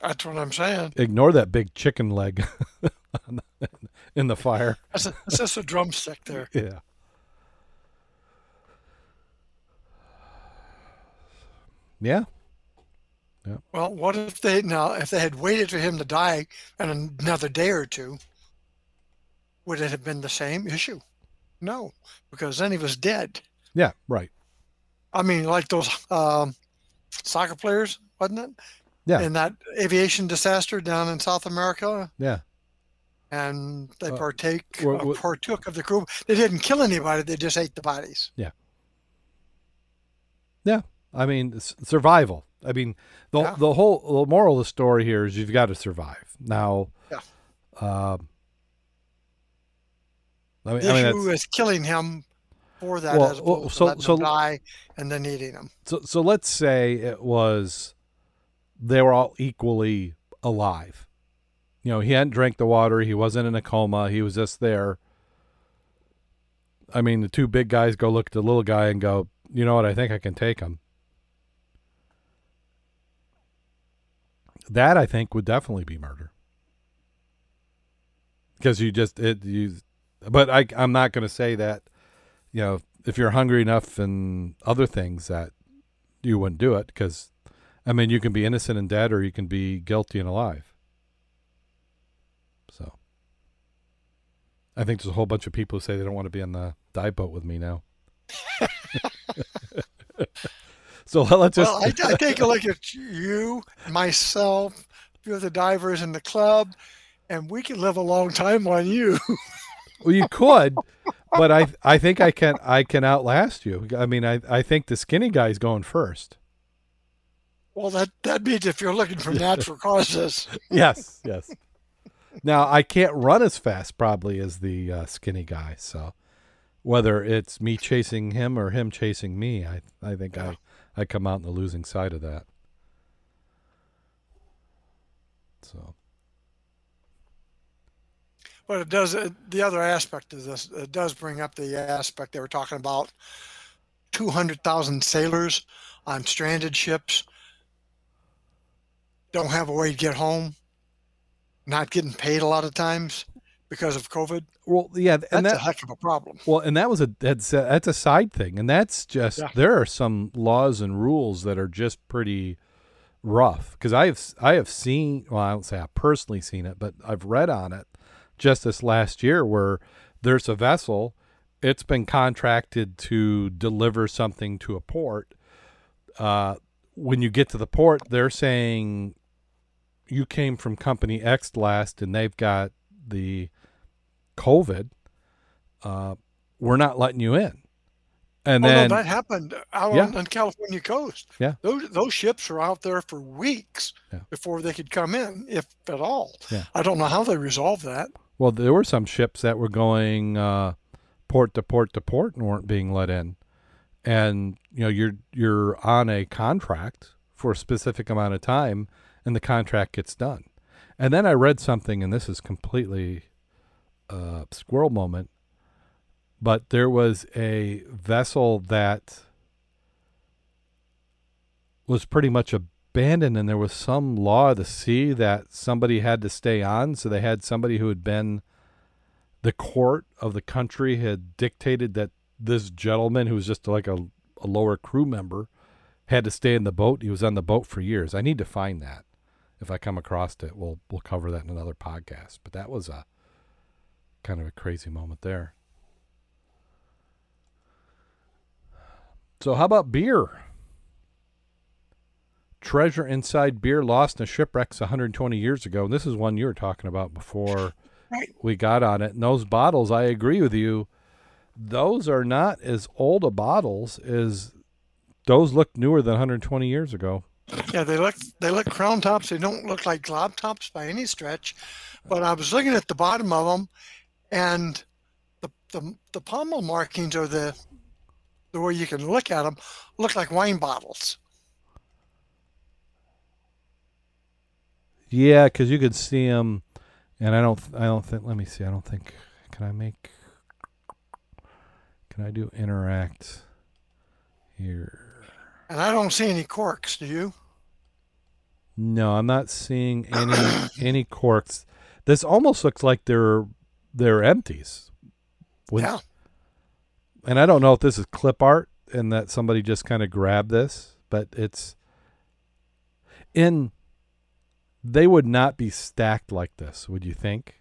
That's what I'm saying. Ignore that big chicken leg in the fire. That's, a, that's just a drumstick there. Yeah. Yeah. Well, what if they now if they had waited for him to die in another day or two? Would it have been the same issue? No, because then he was dead. Yeah. Right. I mean, like those um, soccer players, wasn't it? Yeah. In that aviation disaster down in South America, Yeah. and they Uh, partake uh, partook of the crew. They didn't kill anybody; they just ate the bodies. Yeah. Yeah. I mean, survival. I mean, the Yeah. the whole the moral of the story here is you've got to survive. Now, Yeah. um, I mean, The I mean issue is killing him for that, Well, as well, opposed so- to so- die and then eating them. so so let's say it was they were all equally alive. You know, he hadn't drank the water. He wasn't in a coma. He was just there. I mean, the two big guys go look at the little guy and go, you know what? I think I can take him. That I think would definitely be murder. Because you just it you, but I I'm not going to say that. You know, if you're hungry enough and other things that you wouldn't do it because, I mean, you can be innocent and dead, or you can be guilty and alive. So, I think there's a whole bunch of people who say they don't want to be on the dive boat with me now. so let's just well, I, I take a look at you, myself, a few of the divers in the club, and we can live a long time on you. Well, you could, but I I think I can I can outlast you. I mean, I I think the skinny guy's going first. well, that that means if you're looking for natural causes, Yes, yes. Now I can't run as fast probably as the uh, skinny guy. So whether it's me chasing him or him chasing me, I I think I I come out on the losing side of that. So but it does. The other aspect of this, it does bring up the aspect they were talking about: two hundred thousand sailors on stranded ships don't have a way to get home, not getting paid a lot of times because of COVID. well, yeah, and That's a heck of a problem. Well, and that was a that's a, that's a side thing, and that's just Yeah. there are some laws and rules that are just pretty rough. Because I have I have seen well, I don't say i've personally seen it, but I've read on it just this last year where there's a vessel, it's been contracted to deliver something to a port. Uh, when you get to the port, they're saying you came from company X last, and they've got the COVID uh, we're not letting you in. And oh then, no, that happened out Yeah. on, on California coast. Yeah. those those ships were out there for weeks Yeah. before they could come in, if at all. Yeah. I don't know how they resolved that. Well, there were some ships that were going uh, port to port to port and weren't being let in. And you know, you're you're on a contract for a specific amount of time, and the contract gets done. And then I read something, and this is completely uh, squirrel moment, but there was a vessel that was pretty much abandoned, and there was some law of the sea that somebody had to stay on. So they had somebody who had been the court of the country had dictated that this gentleman, who was just like a, a lower crew member, had to stay in the boat. He was on the boat for years. I need to find that. If I come across it, we'll we'll cover that in another podcast. But that was a kind of a crazy moment there. So how about beer? Treasure inside beer lost in a shipwrecks 120 years ago. And this is one you were talking about before Right. we got on it. And those bottles, I agree with you. Those are not as old a bottles as those look newer than 120 years ago. Yeah, they look they look crown tops. They don't look like blob tops by any stretch, but I was looking at the bottom of them, and the the, the pommel markings or the the way you can look at them look like wine bottles. Yeah, because you could see them, and I don't. I don't think. Let me see. I don't think. Can I make? Can I do interact here? And I don't see any corks. Do you? No, I'm not seeing any any corks. This almost looks like they're they're empties. When, yeah. And I don't know if this is clip art and that somebody just kind of grabbed this, but it's in they would not be stacked like this, would you think?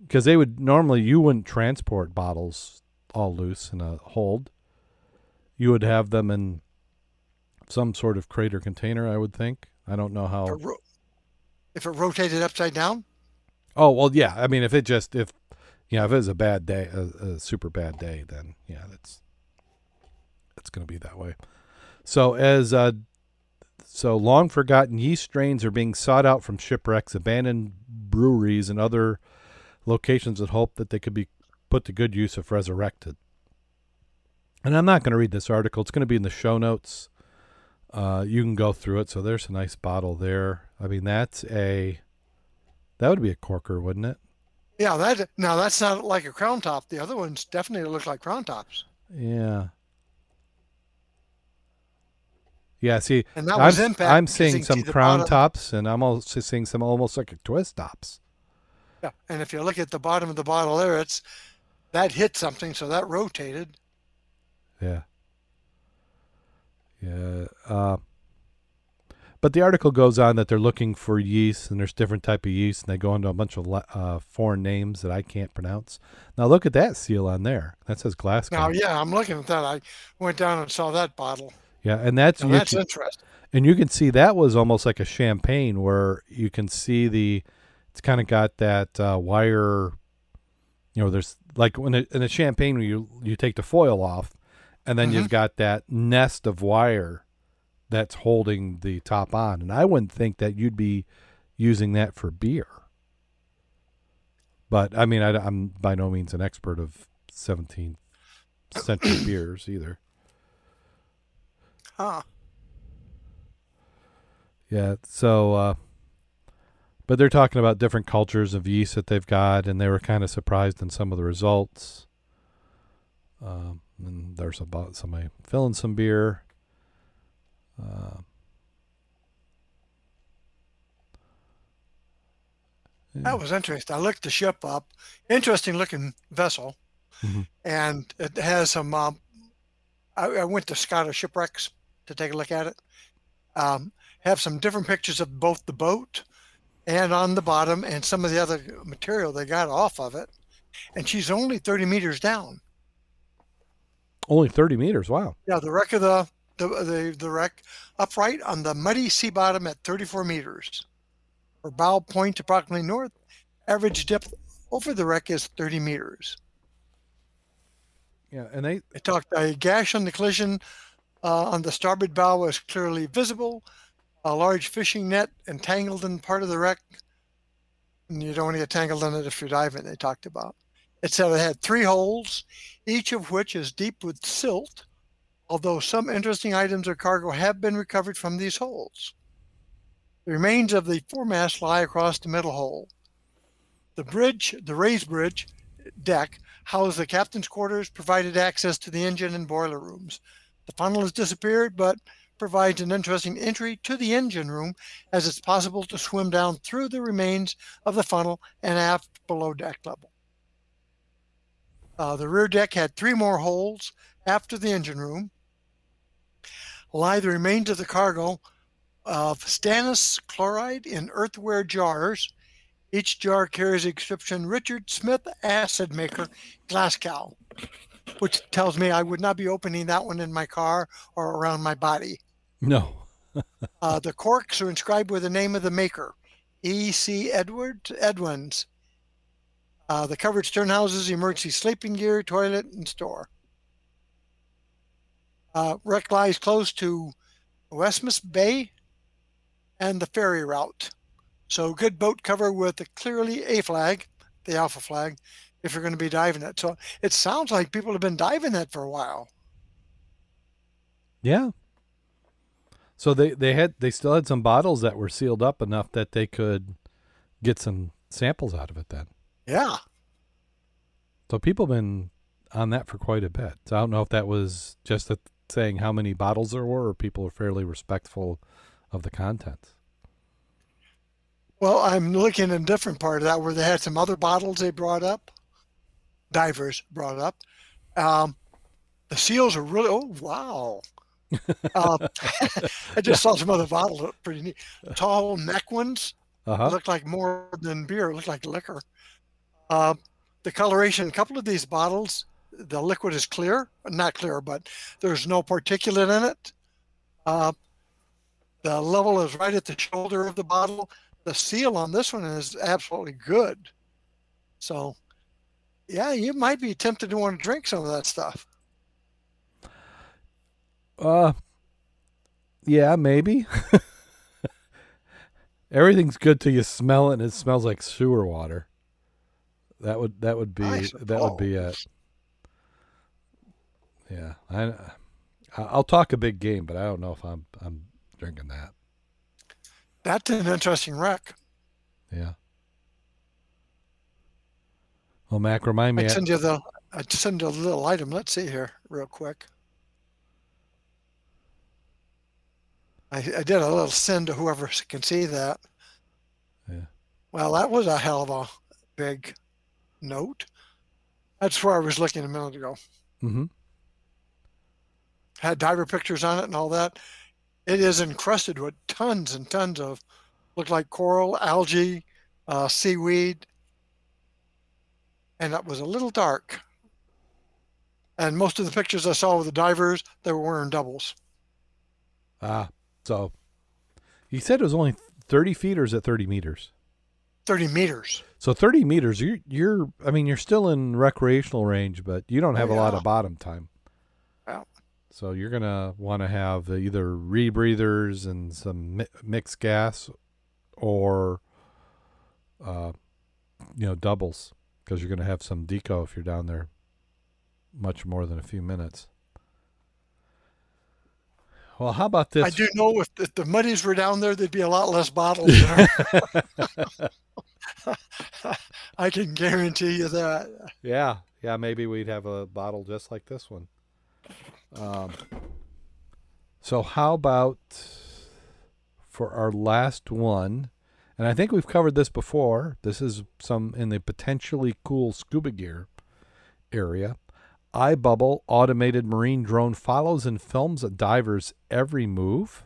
Because they would normally you wouldn't transport bottles all loose in a hold. You would have them in some sort of crate or container, I would think. I don't know how. If it rotated upside down. Oh well, yeah. I mean, if it just if you know if it was a bad day, a, a super bad day, then yeah, that's it's going to be that way. So as uh, so long forgotten yeast strains are being sought out from shipwrecks, abandoned breweries, and other locations that hope that they could be put to good use if resurrected. And I'm not going to read this article. It's going to be in the show notes. Uh, you can go through it. So there's a nice bottle there. I mean, that's a that would be a corker, wouldn't it? Yeah, that now that's not like a crown top. The other ones definitely look like crown tops. Yeah. Yeah, see, and that I'm, impact. I'm seeing some crown bottom. tops, and I'm also seeing some almost like a twist tops. Yeah, and if you look at the bottom of the bottle there, it's that hit something, so that rotated. Yeah. Yeah. Uh, but the article goes on that they're looking for yeast, and there's different type of yeast, and they go into a bunch of uh, foreign names that I can't pronounce. Now look at that seal on there. That says Glasgow. Now, yeah, I'm looking at that. I went down and saw that bottle. Yeah, and that's and that's interesting. And you can see that was almost like a champagne, where you can see the. It's kind of got that uh, wire. You know, there's like when it, in a champagne, you you take the foil off, and then mm-hmm. you've got that nest of wire that's holding the top on. And I wouldn't think that you'd be using that for beer. But I mean, I, am by no means an expert of 17th century beers either. Huh. Yeah. So, uh, but they're talking about different cultures of yeast that they've got, and they were kind of surprised in some of the results. Um, and there's about somebody filling some beer. Uh, That was interesting. I looked the ship up. Interesting looking vessel, mm-hmm. and it has some. Um, I, I, went to Scottish shipwrecks to take a look at it. Um, have some different pictures of both the boat and on the bottom, and some of the other material they got off of it. And she's only 30 meters down. Only 30 meters. Wow. Yeah, the wreck of the the the, the wreck upright on the muddy sea bottom at 34 meters. Her bow point approximately north. Average depth over the wreck is 30 meters. Yeah, and they they talked a gash on the collision uh, on the starboard bow was clearly visible. A large fishing net entangled in part of the wreck. And you don't want to get tangled in it if you're diving. They talked about. It said it had three holes, each of which is deep with silt although some interesting items or cargo have been recovered from these holes. The remains of the foremast lie across the middle hole. The bridge, the raised bridge deck, housed the captain's quarters, provided access to the engine and boiler rooms. The funnel has disappeared, but provides an interesting entry to the engine room as it's possible to swim down through the remains of the funnel and aft below deck level. Uh, the rear deck had three more holes after the engine room lie the remains of the cargo of stannous chloride in earthenware jars. Each jar carries the inscription Richard Smith Acid Maker Glasgow, which tells me I would not be opening that one in my car or around my body. No. uh, the corks are inscribed with the name of the maker, E.C. Edward Edwins. Uh, the covered stern houses emergency sleeping gear, toilet, and store. Uh, wreck lies close to Westmas Bay and the ferry route. So good boat cover with a clearly A flag, the alpha flag, if you're going to be diving it. So it sounds like people have been diving that for a while. Yeah. So they they had they still had some bottles that were sealed up enough that they could get some samples out of it then. Yeah. So people have been on that for quite a bit. So I don't know if that was just a, saying how many bottles there were, or people are fairly respectful of the contents. Well, I'm looking in a different part of that where they had some other bottles they brought up, divers brought up. Um, the seals are really, oh, wow. uh, I just saw some other bottles, that pretty neat. Tall neck ones Uh-huh. looked like more than beer, looked like liquor. Uh, the coloration, a couple of these bottles, the liquid is clear, not clear, but there's no particulate in it. Uh, the level is right at the shoulder of the bottle. The seal on this one is absolutely good. So, yeah, you might be tempted to want to drink some of that stuff. Uh, yeah, maybe. Everything's good till you smell it, and it smells like sewer water. That would that would be that would be it. Yeah, I I'll talk a big game, but I don't know if I'm I'm drinking that. That's an interesting wreck. Yeah. Well, Mac, remind me. I'd send you the I'd send you a little item. Let's see here, real quick. I, I did a little send to whoever can see that. Yeah. Well, that was a hell of a big note. That's where I was looking a minute ago. Mm-hmm. Had diver pictures on it and all that. It is encrusted with tons and tons of look like coral, algae, uh, seaweed, and it was a little dark. And most of the pictures I saw of the divers, they were wearing doubles. Ah, so you said it was only thirty feet, or is it thirty meters? 30 meters. So thirty meters, you're you're. I mean, you're still in recreational range, but you don't have Oh, a lot of bottom time. Yeah. So you're gonna want to have either rebreathers and some mi- mixed gas, or, uh, you know, doubles because you're gonna have some deco if you're down there much more than a few minutes. Well, how about this? I do know if, if the muddies were down there, there'd be a lot less bottles there. I can guarantee you that. Yeah, yeah, maybe we'd have a bottle just like this one. Um, so how about for our last one? And I think we've covered this before. This is some in the potentially cool scuba gear area. iBubble automated marine drone follows and films a diver's every move.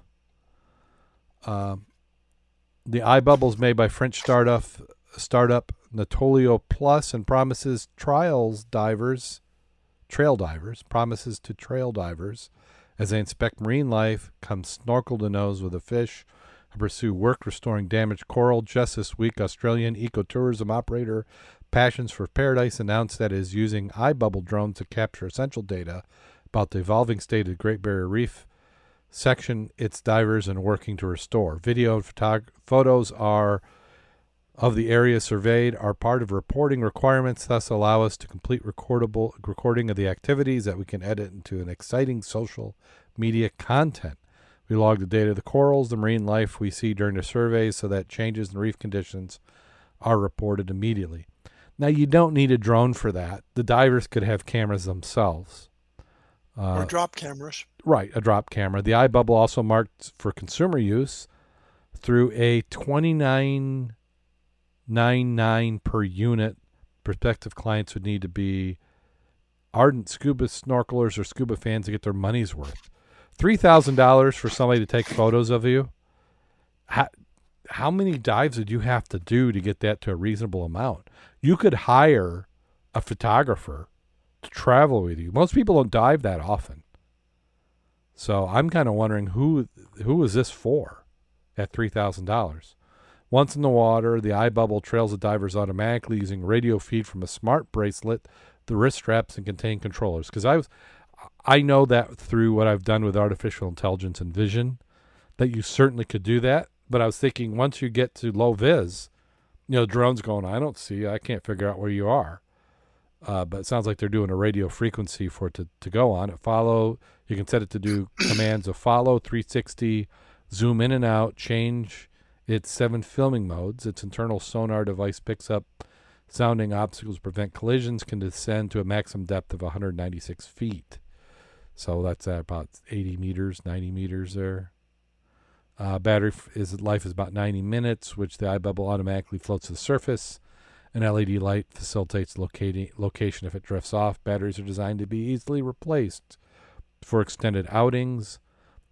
Um, the iBubble is made by French startup startup Notilo Plus and promises trials divers, trail divers, promises to trail divers as they inspect marine life, come snorkel to nose with a fish, and pursue work restoring damaged coral. Just this week, Australian ecotourism operator Passions for Paradise announced that it is using iBubble drones to capture essential data about the evolving state of the Great Barrier Reef section its divers and working to restore. Video and photog- photos are of the area surveyed are part of reporting requirements, thus allow us to complete recordable recording of the activities that we can edit into an exciting social media content. We log the data of the corals, the marine life we see during the surveys, so that changes in reef conditions are reported immediately. Now you don't need a drone for that. The divers could have cameras themselves. Uh, or drop cameras. Right, a drop camera. The iBubble also marked for consumer use through a twenty nine nine nine per unit. Prospective clients would need to be ardent scuba snorkelers or scuba fans to get their money's worth. Three thousand dollars for somebody to take photos of you. How, how many dives would you have to do to get that to a reasonable amount? You could hire a photographer to travel with you. Most people don't dive that often. So I'm kind of wondering who who is this for at three thousand dollars. Once in the water, the iBubble trails the divers automatically using radio feed from a smart bracelet, the wrist straps, and contain controllers. Because I was, I know that through what I've done with artificial intelligence and vision, that you certainly could do that. But I was thinking once you get to low vis, you know, drone's going, I don't see, I can't figure out where you are. Uh, but it sounds like they're doing a radio frequency for it to, to go on. It follow, you can set it to do commands of follow 360, zoom in and out, change its seven filming modes. Its internal sonar device picks up sounding obstacles, prevent collisions, can descend to a maximum depth of 196 feet. So that's at about 80 meters, 90 meters there. Uh, battery f- is life is about 90 minutes, which the iBubble automatically floats to the surface. An LED light facilitates locating location if it drifts off. Batteries are designed to be easily replaced for extended outings.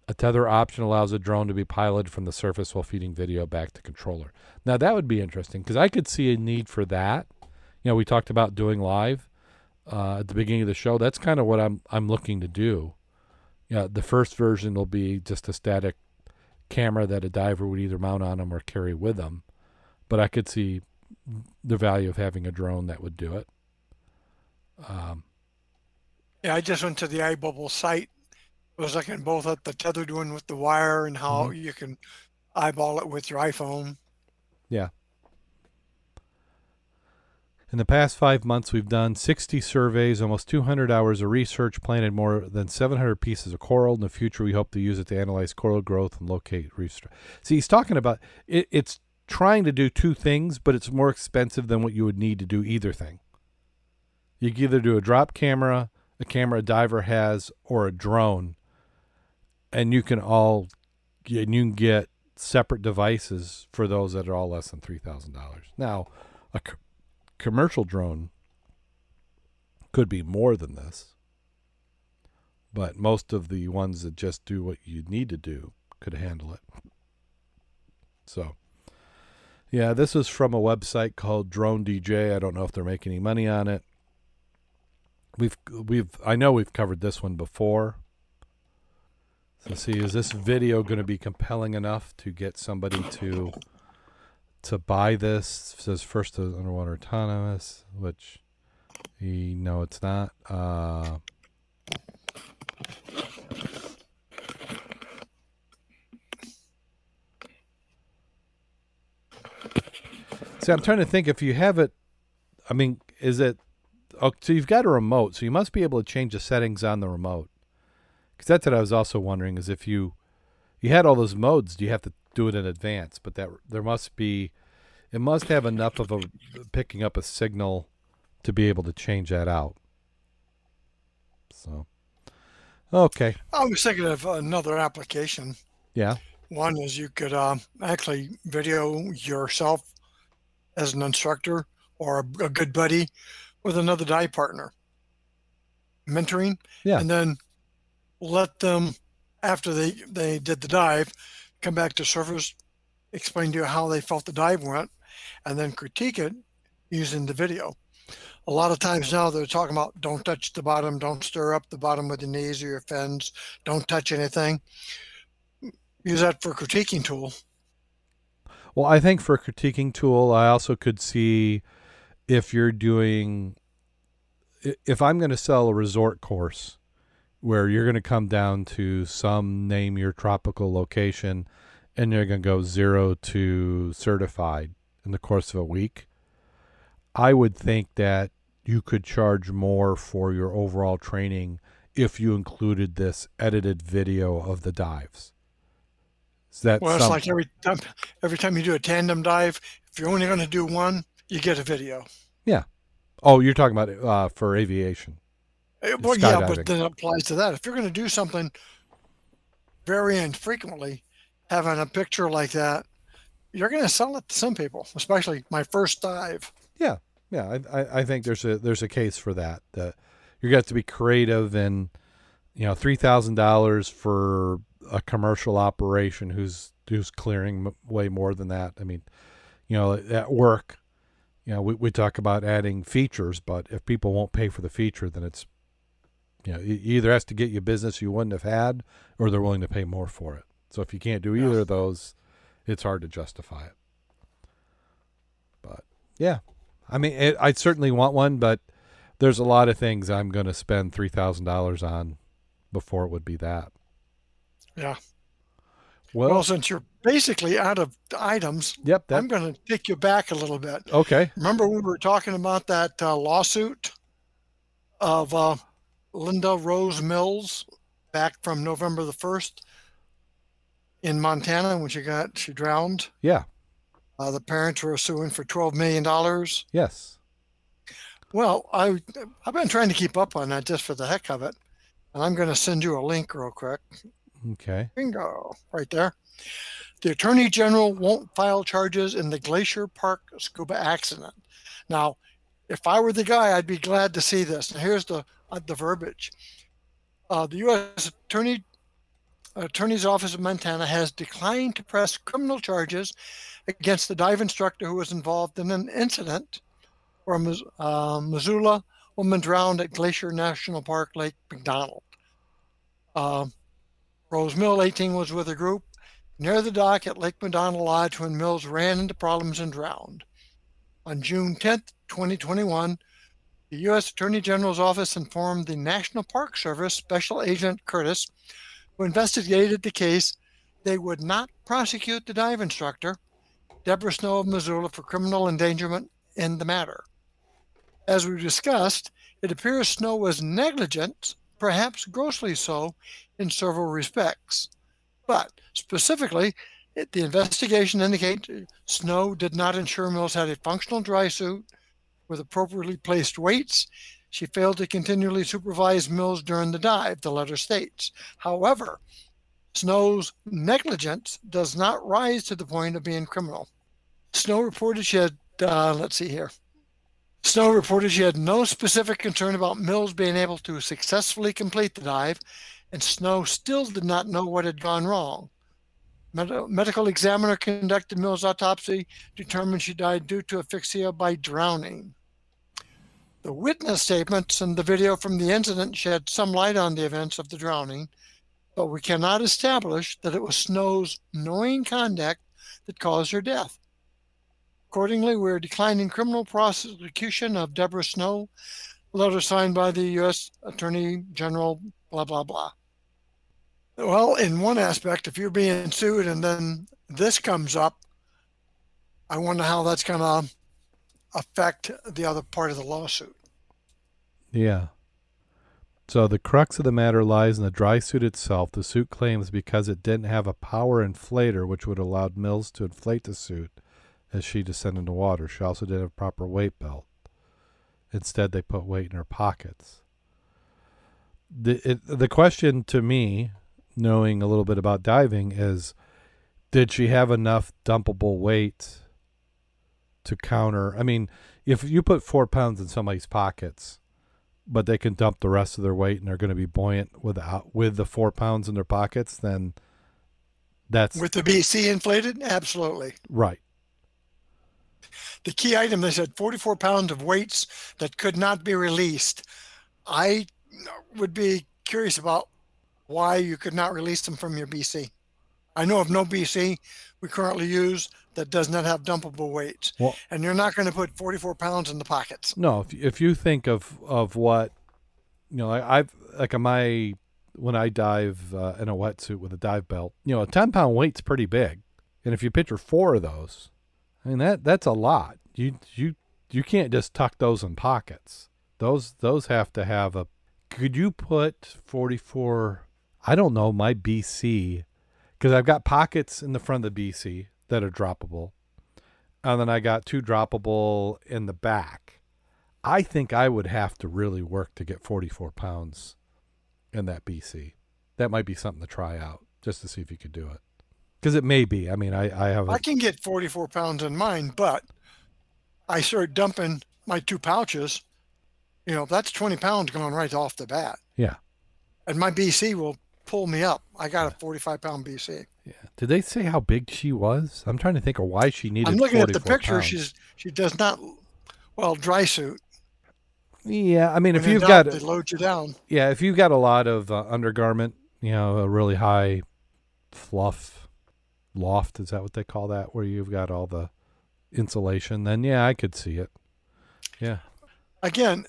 A tether option allows a drone to be piloted from the surface while feeding video back to controller. Now that would be interesting because I could see a need for that. You know, we talked about doing live uh, at the beginning of the show. That's kind of what I'm I'm looking to do. Yeah, the first version will be just a static camera that a diver would either mount on them or carry with them. But I could see the value of having a drone that would do it. Um, Yeah, I just went to the iBubble site. Was looking both at the tethered one with the wire and how you can eyeball it with your iPhone. In the past five months, we've done 60 surveys, almost 200 hours of research, planted more than 700 pieces of coral. In the future, we hope to use it to analyze coral growth and locate reef. See, he's talking about it, it's trying to do two things, but it's more expensive than what you would need to do either thing. You can either do a drop camera, a camera a diver has, or a drone, and you can all and you can get separate devices for those that are all less than three thousand dollars. Now, a commercial drone could be more than this, but most of the ones that just do what you need to do could handle it. So, yeah, this is from a website called Drone DJ. I don't know if they're making any money on it. We've we've I know we've covered this one before. So see, is this video going to be compelling enough to get somebody to to buy this? Says first underwater autonomous, which no, it's not. Uh, see, I'm trying to think if you have it. I mean, is it? Oh, so you've got a remote, so you must be able to change the settings on the remote. Because that's what I was also wondering is if you you had all those modes, do you have to do it in advance? But that there must be, it must have enough of a picking up a signal to be able to change that out. So, okay, I was thinking of another application. yeah, One is you could uh, actually video yourself as an instructor or a, a good buddy with another dive partner, mentoring, Yeah. and then let them after they they did the dive come back to surface, explain to you how they felt the dive went, and then critique it using the video. A lot of times now they're talking about don't touch the bottom, don't stir up the bottom with your knees or your fins, don't touch anything. Use that for critiquing tool. Well, I think for critiquing tool, I also could see if you're doing, if I'm going to sell a resort course where you're going to come down to some name your tropical location and you're going to go zero to certified in the course of a week, I would think that you could charge more for your overall training if you included this edited video of the dives. Is that Well, it's some- like every time every time you do a tandem dive, if you're only going to do one, you get a video. Yeah. Oh, you're talking about uh, for aviation. Well, yeah, but then it applies to that. If you're going to do something very infrequently, having a picture like that, you're going to sell it to some people, especially my first dive. Yeah, yeah, I, I think there's a there's a case for that. That you're going to be creative, and you know, three thousand dollars for a commercial operation who's who's clearing m- way more than that. I mean, you know, at work, you know, we we talk about adding features, but if people won't pay for the feature, then it's you know, it either has to get you business you wouldn't have had, or they're willing to pay more for it. So if you can't do either of those, it's hard to justify it. But yeah, I mean, it, I certainly want one, but there's a lot of things I'm going to spend three thousand dollars on before it would be that. Yeah. Well, Well, since you're basically out of items, yep. That I'm going to take you back a little bit. okay. Remember we were talking about that uh, lawsuit of uh, Linda Rose Mills back from November the 1st in Montana when she got she drowned. Yeah. Uh, the parents were suing for 12 million dollars. Yes. Well, I I've been trying to keep up on that just for the heck of it, and I'm going to send you a link real quick. Okay. Bingo, right there. The Attorney General won't file charges in the Glacier Park scuba accident. Now, if I were the guy, I'd be glad to see this. And here's the uh, the verbiage. Uh, the U.S. Attorney Attorney's Office of Montana has declined to press criminal charges against the dive instructor who was involved in an incident where a uh, Missoula woman drowned at Glacier National Park, Lake McDonald. Uh, Rose Mills, 18, was with a group near the dock at Lake McDonald Lodge when Mills ran into problems and drowned. On June 10, 2021, the U.S. Attorney General's office informed the National Park Service Special Agent Curtis, who investigated the case, they would not prosecute the dive instructor, Deborah Snow of Missoula, for criminal endangerment in the matter. As we discussed, it appears Snow was negligent, perhaps grossly so, in several respects. But specifically, it, the investigation indicates Snow did not ensure Mills had a functional dry suit with appropriately placed weights. She failed to continually supervise Mills during the dive, the letter states. However, Snow's negligence does not rise to the point of being criminal. Snow reported she had, uh, let's see here. Snow reported she had no specific concern about Mills being able to successfully complete the dive, and Snow still did not know what had gone wrong. Med- medical examiner conducted Mills' autopsy, determined she died due to asphyxia by drowning. The witness statements and the video from the incident shed some light on the events of the drowning, but we cannot establish that it was Snow's knowing conduct that caused her death. Accordingly, we are declining criminal prosecution of Deborah Snow, letter signed by the U.S. Attorney General, blah, blah, blah. Well, in one aspect, if you're being sued and then this comes up, I wonder how that's going to affect the other part of the lawsuit. Yeah. So the crux of the matter lies in the dry suit itself. The suit claims because it didn't have a power inflator which would allow Mills to inflate the suit as she descended into water. She also didn't have a proper weight belt. Instead, they put weight in her pockets. The it, the question to me, knowing a little bit about diving, is did she have enough dumpable weight to counter? I mean, if you put four pounds in somebody's pockets, but they can dump the rest of their weight and they're going to be buoyant without with the four pounds in their pockets, then that's With the BC inflated? Absolutely. right. The key item, they said 44 pounds of weights that could not be released. I would be curious about why you could not release them from your BC. I know of no BC we currently use that does not have dumpable weights. Well, And you're not going to put 44 pounds in the pockets. no, if if you think of of what you know, I, I've like my when I dive uh, in a wetsuit with a dive belt, you know, a ten pound weight's pretty big, and if you picture four of those, I mean that that's a lot. You you you can't just tuck those in pockets. Those those have to have a. Could you put forty four? I don't know my BC, because I've got pockets in the front of the BC that are droppable, and then I got two droppable in the back. I think I would have to really work to get 44 pounds in that BC. That might be something to try out just to see if you could do it. Because it may be. I mean, I, I have a, I can get 44 pounds in mine, but I start dumping my two pouches. You know, that's 20 pounds going right off the bat. yeah. And my BC will pull me up. I got a 45 pound BC. Yeah. Did they say how big she was? I'm trying to think of why she needed I'm looking at the picture. pounds. She's she does not well dry suit. Yeah, I mean, if When in you've doubt, got they load you down. yeah, if you've got a lot of uh, undergarment, you know, a really high fluff loft, is that what they call that? Where you've got all the insulation, then yeah, I could see it. Yeah. Again,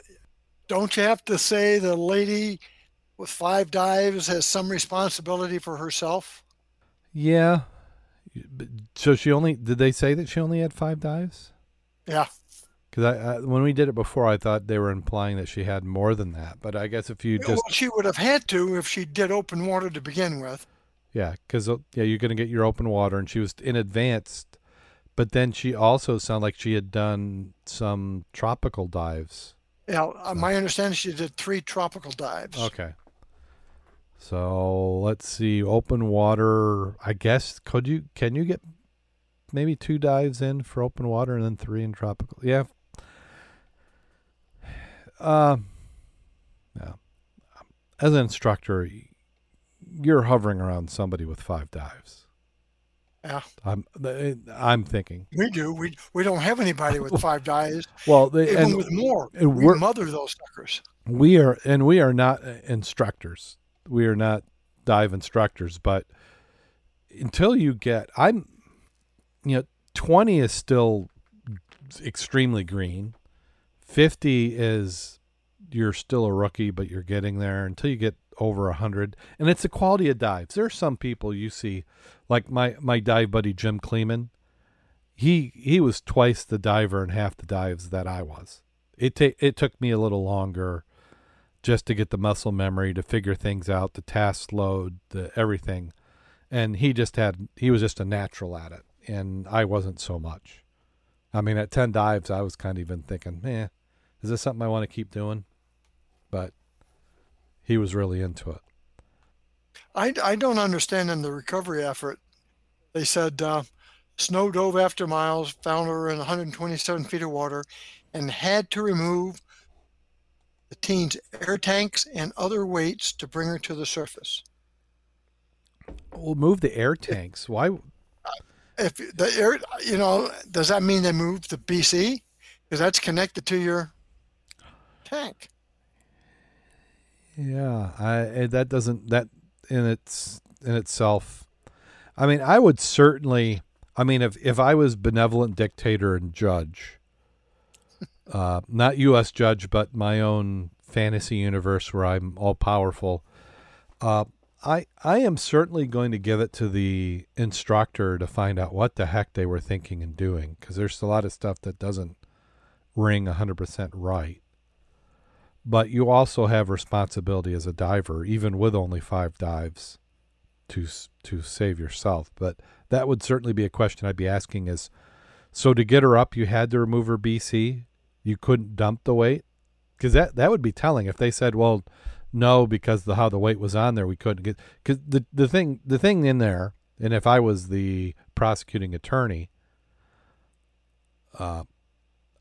don't you have to say the lady with five dives has some responsibility for herself? Yeah. So she only did they say that she only had five dives? Yeah. Because I, I when we did it before, I thought they were implying that she had more than that. But I guess if you well, just she would have had to if she did open water to begin with. yeah, because yeah, you're gonna get your open water, and she was in advanced. But then she also sounded like she had done some tropical dives. Yeah, uh, my understanding is she did three tropical dives. Okay. So let's see, open water. I guess could you can you get maybe two dives in for open water and then three in tropical? Yeah. Um. yeah. As an instructor, you're hovering around somebody with five dives. Yeah, I'm I'm thinking. we do. We we don't have anybody with five dives. Well, they, Even and with more, and we mother those suckers. we are and we are not uh, instructors we are not dive instructors but until you get i'm you know 20 is still extremely green. 50 is you're still a rookie but you're getting there until you get over 100 and it's the quality of dives. There are some people you see like my my dive buddy jim kleeman. He he was twice the diver and half the dives that i was. It ta- it took me a little longer just to get the muscle memory to figure things out, the task load, the everything. And he just had he was just a natural at it, and I wasn't so much. I mean, at ten dives, I was kind of even thinking, "Man, is this something I want to keep doing?" But he was really into it. I, I don't understand in the recovery effort. They said uh, snow dove after miles, found her in 127 feet of water, and had to remove the teen's air tanks and other weights to bring her to the surface. Well, move the air tanks. Why? If the air, you know, does that mean they moved the BC? Because that's connected to your tank. Yeah, I eh, that doesn't that in its in itself. I mean, I would certainly. I mean, if if I was benevolent dictator and judge, uh, not U.S. judge, but my own fantasy universe where I'm all powerful, uh, I I am certainly going to give it to the instructor to find out what the heck they were thinking and doing, because there's a lot of stuff that doesn't ring hundred percent right but you also have responsibility as a diver, even with only five dives, to to save yourself. But that would certainly be a question I'd be asking: is so to get her up, you had to remove her BC. You couldn't dump the weight because that that would be telling if they said, "Well, no, because the how the weight was on there, we couldn't get." Because the the thing the thing in there, and if I was the prosecuting attorney, uh,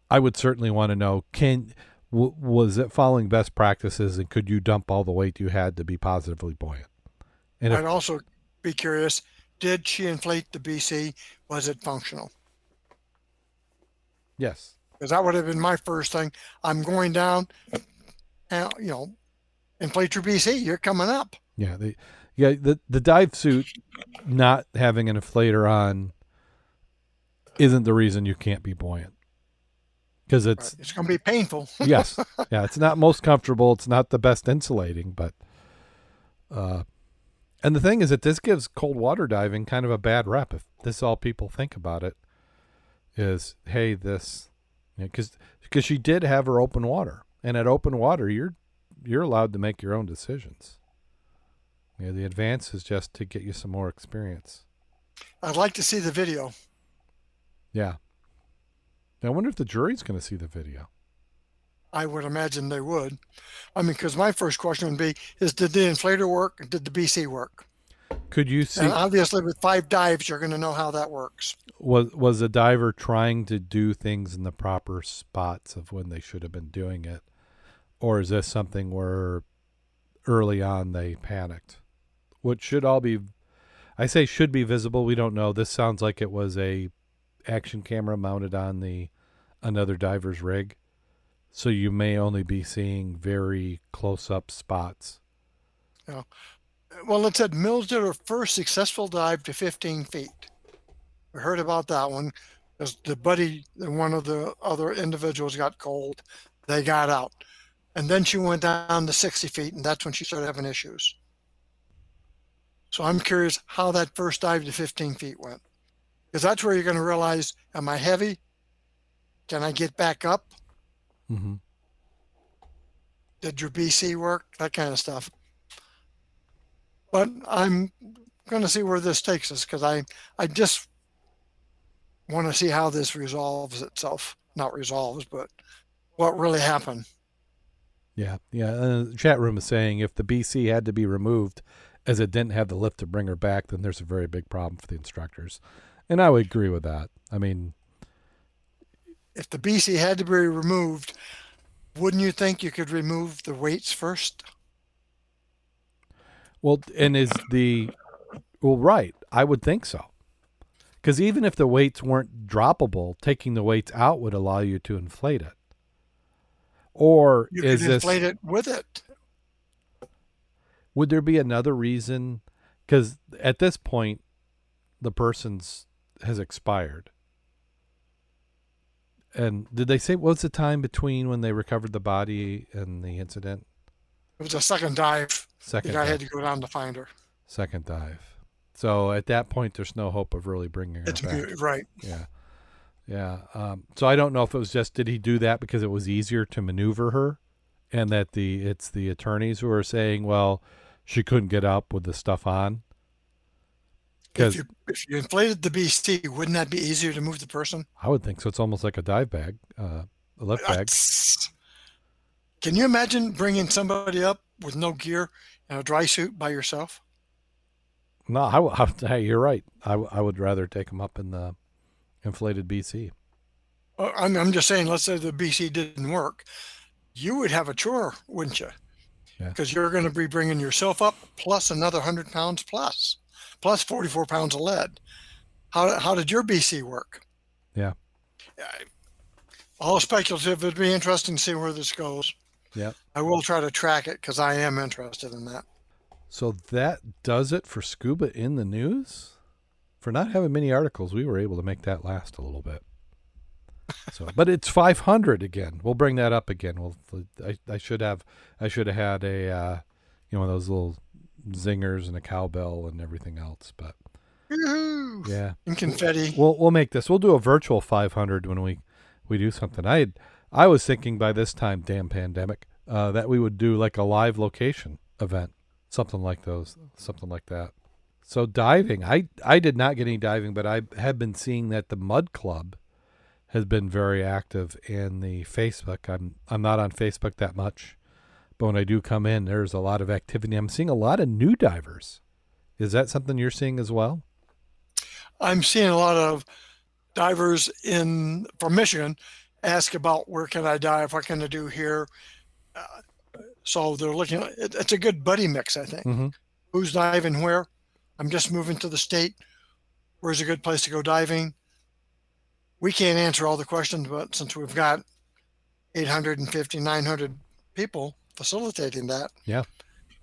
I would certainly want to know can w- was it following best practices and could you dump all the weight you had to be positively buoyant? And if, I'd also be curious: Did she inflate the BC? Was it functional? yes, Because that would have been my first thing. I'm going down, and you know, inflate your BC. You're coming up. yeah, the yeah the the dive suit not having an inflator on isn't the reason you can't be buoyant because it's It's going to be painful. yes yeah it's not most comfortable it's not the best insulating but uh and the thing is that this gives cold water diving kind of a bad rep if this is all people think about it is hey this because because she did have her open water and at open water you're you're allowed to make your own decisions yeah the advance is just to get you some more experience I'd like to see the video. yeah i wonder if the jury's going to see the video I would imagine they would. I mean, because my first question would be: Is did the inflator work? Did the BC work? Could you see And obviously, with five dives, you're going to know how that works. was was a diver trying to do things in the proper spots of when they should have been doing it? Or is this something where early on they panicked? What should all be i say should be visible we don't know. This sounds like it was a action camera mounted on the another diver's rig. So you may only be seeing very close up spots Well, it said Mills did her first successful dive to 15 feet. We heard about that one because the buddy, one of the other individuals got cold. They got out. And then she went down to 60 feet, and that's when she started having issues. So I'm curious how that first dive to 15 feet went. Because that's where you're going to realize, am I heavy? Can I get back up? Mm-hmm. Did your BC work? That kind of stuff. But I'm going to see where this takes us because I, I just want to see how this resolves itself. Not resolves, but what really happened. Yeah, yeah. Uh, the chat room is saying if the BC had to be removed as it didn't have the lift to bring her back, then there's a very big problem for the instructors. And I would agree with that. I mean, if the BC had to be removed, wouldn't you think you could remove the weights first? Well, and is the well right? I would think so. Because even if the weights weren't droppable, taking the weights out would allow you to inflate it. Or You is could this inflate it with it. would there be another reason? Because at this point, the person's has expired. And did they say what's the time between when they recovered the body and the incident? It was a second dive. Second dive. had to go down to find her. Second dive. So at that point, there's no hope of really bringing her It's back. good, right. Yeah. Yeah. Um, so I don't know if it was just did he do that because it was easier to maneuver her, and that the it's the attorneys who are saying, well, she couldn't get up with the stuff on. If Because you if you inflated the BC, wouldn't that be easier to move the person? I would think so. It's almost like a dive bag, uh, a lift bag. Can you imagine bringing somebody up with no gear and a dry suit by yourself? No, I, I- hey, you're right. I, I would rather take him up in the inflated BC. Uh, I'm, I'm just saying, let's say the BC didn't work. You would have a chore, wouldn't you? Yeah. Because you're going to be bringing yourself up plus another 100 pounds plus, plus 44 pounds of lead. How, how did your BC work? Yeah. Yeah, All speculative. It'd be interesting to see where this goes. Yep. I will try to track it because I am interested in that. So that does it for scuba in the news. For not having many articles, we were able to make that last a little bit. So, but it's 500 again. We'll bring that up again. We'll. I, I should have. I should have had a, uh, you know, one of those little zingers and a cowbell and everything else. But Yoo-hoo! yeah, And confetti. we'll we'll make this. We'll do a virtual 500 when we we do something. I had, I was thinking by this time, damn pandemic, uh, that we would do like a live location event, something like those, something like that. So diving, I I did not get any diving, but I have been seeing that the Mud Club has been very active in the Facebook. I'm I'm not on Facebook that much, but when I do come in, there's a lot of activity. I'm seeing a lot of new divers. Is that something you're seeing as well? I'm seeing a lot of divers in from Michigan ask about where can I dive, what can I do here. Uh, so they're looking. It, it's a good buddy mix, I think. Mm-hmm. Who's diving where? I'm just moving to the state. Where's a good place to go diving? We can't answer all the questions, but since we've got 850, 900 people facilitating that, Yeah.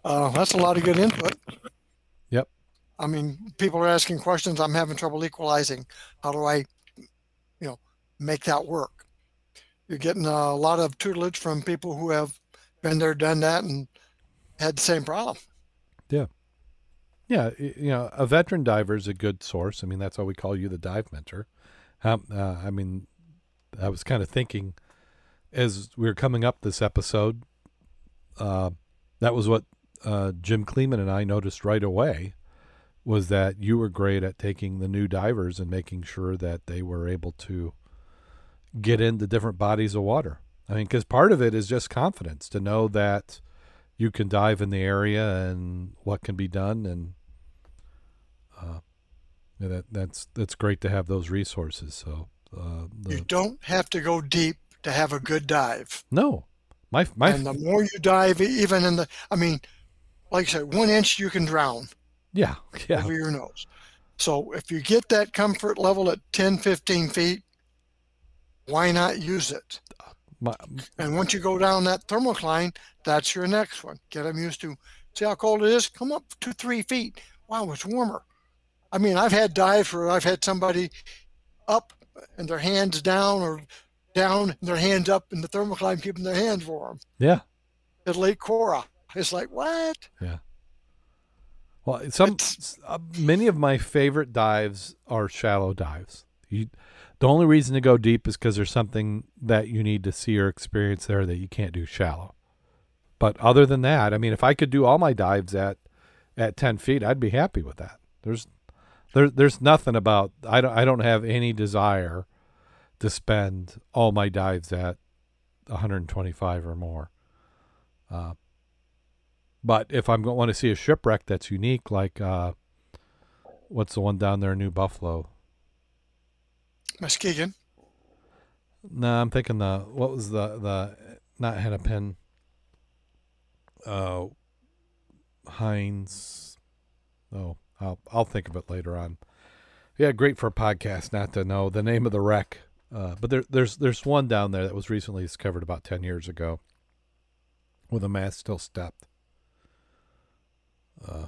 uh, that's a lot of good input. Yep. I mean, people are asking questions. I'm having trouble equalizing. How do I, you know, make that work? You're getting a lot of tutelage from people who have been there, done that, and had the same problem. Yeah, Yeah, you know, a veteran diver is a good source. I mean, that's why we call you the dive mentor. Um, uh, I mean, I was kind of thinking as we were coming up this episode, uh, that was what uh, Jim Kleeman and I noticed right away was that you were great at taking the new divers and making sure that they were able to get into different bodies of water. I mean, because part of it is just confidence to know that you can dive in the area and what can be done and uh, that that's that's great to have those resources so uh, You don't have to go deep to have a good dive. no my my and the more you dive, even in the, I mean, like I said, one inch you can drown yeah yeah over your nose. So if you get that comfort level at 10, 15 feet, why not use it? my, And once you go down that thermocline, that's your next one. Get them used to see how cold it is. Come up to three feet. Wow, it's warmer. I mean, I've had dives where I've had somebody up and their hands down or down and their hands up in the thermocline, keeping their hands warm yeah at Lake Cora. It's like, what? Yeah. Well, some It's- uh, many of my favorite dives are shallow dives. You, the only reason to go deep is because there's something that you need to see or experience there that you can't do shallow. But other than that, I mean, if I could do all my dives at at ten feet, I'd be happy with that. There's there, there's nothing about I don't I don't have any desire to spend all my dives at 125 or more. Uh, but if I'm going to want to see a shipwreck that's unique, like uh, what's the one down there in New Buffalo? Muskegon. No, I'm thinking the what was the the not Hennepin. Uh, Heinz. Oh, I'll I'll think of it later on. Yeah, great for a podcast not to know the name of the wreck. Uh, but there there's there's one down there that was recently discovered about ten years ago, with a mast still stepped. Uh,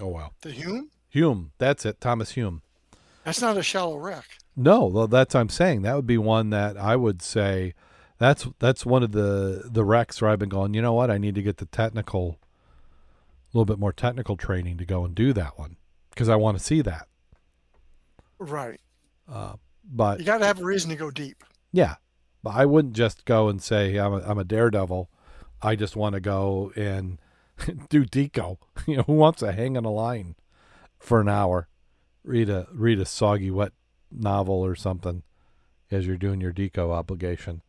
oh wow, The Hume. Hume. That's it, Thomas Hume. That's not a shallow wreck. No, well, that's what I'm saying. That would be one that I would say that's that's one of the the wrecks where I've been going. You know what? I need to get the technical, a little bit more technical training to go and do that one because I want to see that. Right. Uh, but You got to have a reason to go deep. yeah, but I wouldn't just go and say I'm a, I'm a daredevil. I just want to go and do deco. You know, who wants to hang on a line for an hour, read a read a soggy wet novel or something as you're doing your deco obligation.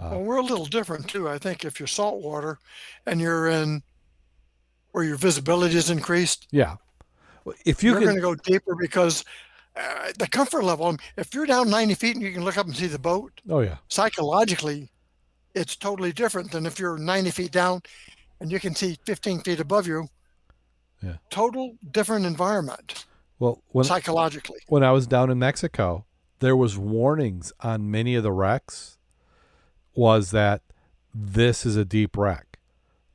Uh, Well, we're a little different too. I think if you're saltwater and you're in where your visibility is increased, Yeah, if you are going to go deeper because uh, the comfort level. If you're down 90 feet and you can look up and see the boat, oh yeah, psychologically, it's totally different than if you're 90 feet down and you can see 15 feet above you. Yeah. Total different environment well when psychologically. when I was down in Mexico, there was warnings on many of the wrecks was that this is a deep wreck.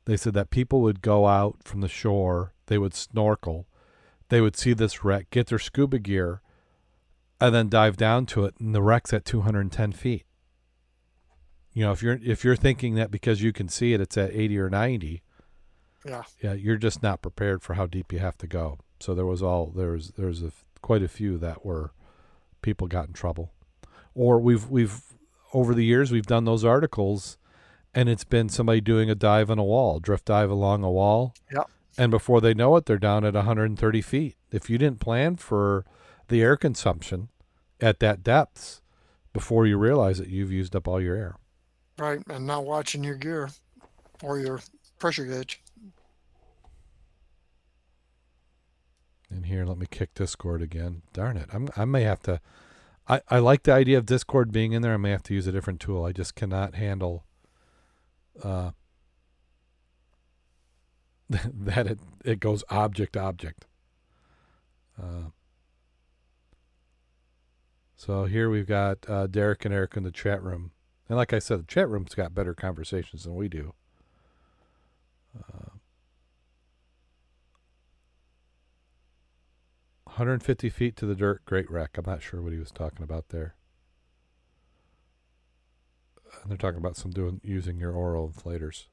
They said that people would go out from the shore, they would snorkel, they would see this wreck, get their scuba gear, and then dive down to it, and the wreck's at 210 feet. You know, if you're if you're thinking that because you can see it, it's at 80 or 90, Yeah. yeah, you're just not prepared for how deep you have to go. So there was all there was there was a, quite a few that were people got in trouble, or we've we've over the years we've done those articles, and it's been somebody doing a dive on a wall, drift dive along a wall, Yep. and before they know it, they're down at 130 feet. If you didn't plan for the air consumption at that depths, before you realize it, you've used up all your air. Right. And not watching your gear or your pressure gauge. In here, let me kick Discord again. Darn it. I'm I may have to I, I like the idea of Discord being in there. I may have to use a different tool. I just cannot handle uh that it it goes object object. Uh so here we've got uh, Derek and Eric in the chat room. And like I said, the chat room's got better conversations than we do. Uh, 150 feet to the dirt, great wreck. I'm not sure what he was talking about there. And they're talking about some doing using your oral inflators.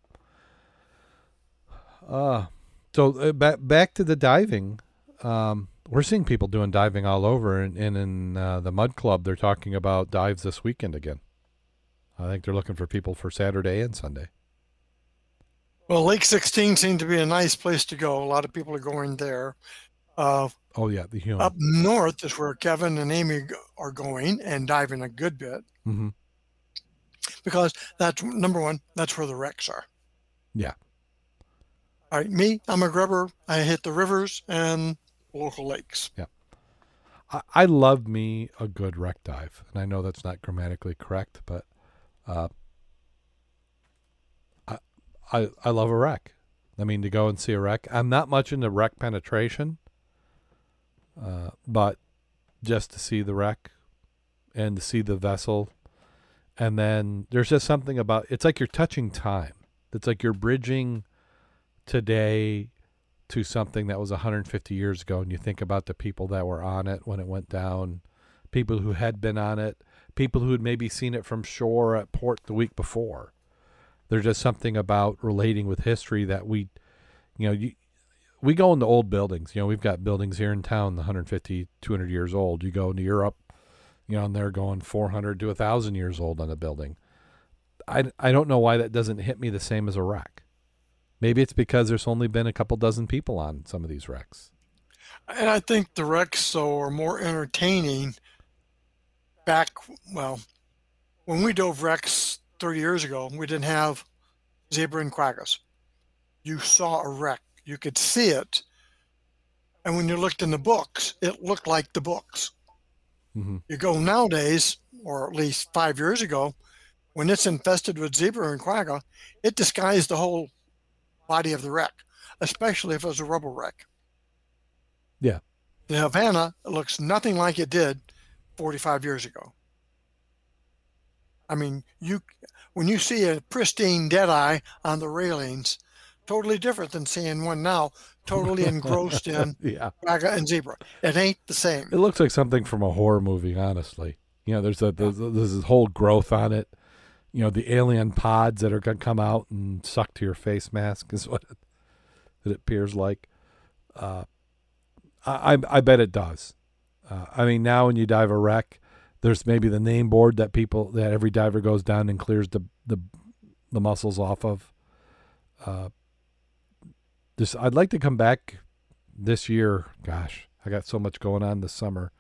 Uh so uh, back back to the diving. Um, we're seeing people doing diving all over, and, and in uh, the Mud Club, they're talking about dives this weekend again. I think they're looking for people for Saturday and Sunday. Well, Lake 16 seemed to be a nice place to go. A lot of people are going there. Uh, Oh yeah, the human. up north is where Kevin and Amy are going and diving a good bit hmm because that's number one, that's where the wrecks are. Yeah. All right, me, I'm a grubber. I hit the rivers and local lakes. Yeah. I, I love me a good wreck dive, and I know that's not grammatically correct, but uh, I, I I love a wreck. I mean, to go and see a wreck. I'm not much into wreck penetration, uh, but just to see the wreck and to see the vessel, and then there's just something about it's like you're touching time. It's like you're bridging today to something that was 150 years ago and you think about the people that were on it when it went down. People who had been on it. People who had maybe seen it from shore at port the week before. There's just something about relating with history that we you know you, we go into old buildings. You know, we've got buildings here in town, 150, 200 years old. You go into Europe, you know, and they're going 400 to 1,000 years old on a building. I, I don't know why that doesn't hit me the same as a wreck. Maybe it's because there's only been a couple dozen people on some of these wrecks. And I think the wrecks, though, are more entertaining back, well, when we dove wrecks 30 years ago, we didn't have zebra and quaggas. You saw a wreck, you could see it. And when you looked in the books, it looked like the books. Mm-hmm. You go nowadays, or at least five years ago, when it's infested with zebra and quagga, it disguised the whole body of the wreck, especially if it was a rubble wreck. Yeah. The Havana looks nothing like it did 45 years ago. I mean, you when you see a pristine dead eye on the railings, totally different than seeing one now totally engrossed in yeah. quagga and zebra. It ain't the same. It looks like something from a horror movie, honestly. You know, there's a there's, there's this whole growth on it. You know, the alien pods that are gonna come out and suck to your face mask is what it, it appears like. Uh, I I bet it does. Uh, I mean, now when you dive a wreck, there's maybe the name board that people that every diver goes down and clears the the the mussels off of. Uh, this I'd like to come back this year. Gosh, I got so much going on this summer,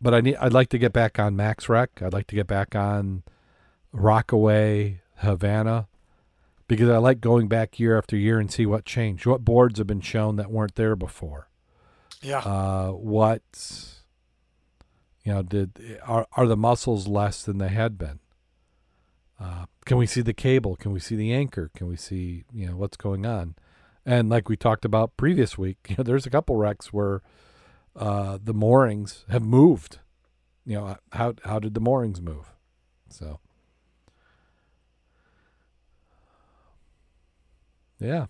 but I need I'd like to get back on Max Wreck. I'd like to get back on Rockaway, Havana, because I like going back year after year and see what changed. What boards have been shown that weren't there before. Yeah. Uh, what you know did are are the mussels less than they had been? Uh, can we see the cable? Can we see the anchor? Can we see you know what's going on? And like we talked about previous week, you know, there's a couple wrecks where uh, the moorings have moved. You know, how how did the moorings move? So, yeah,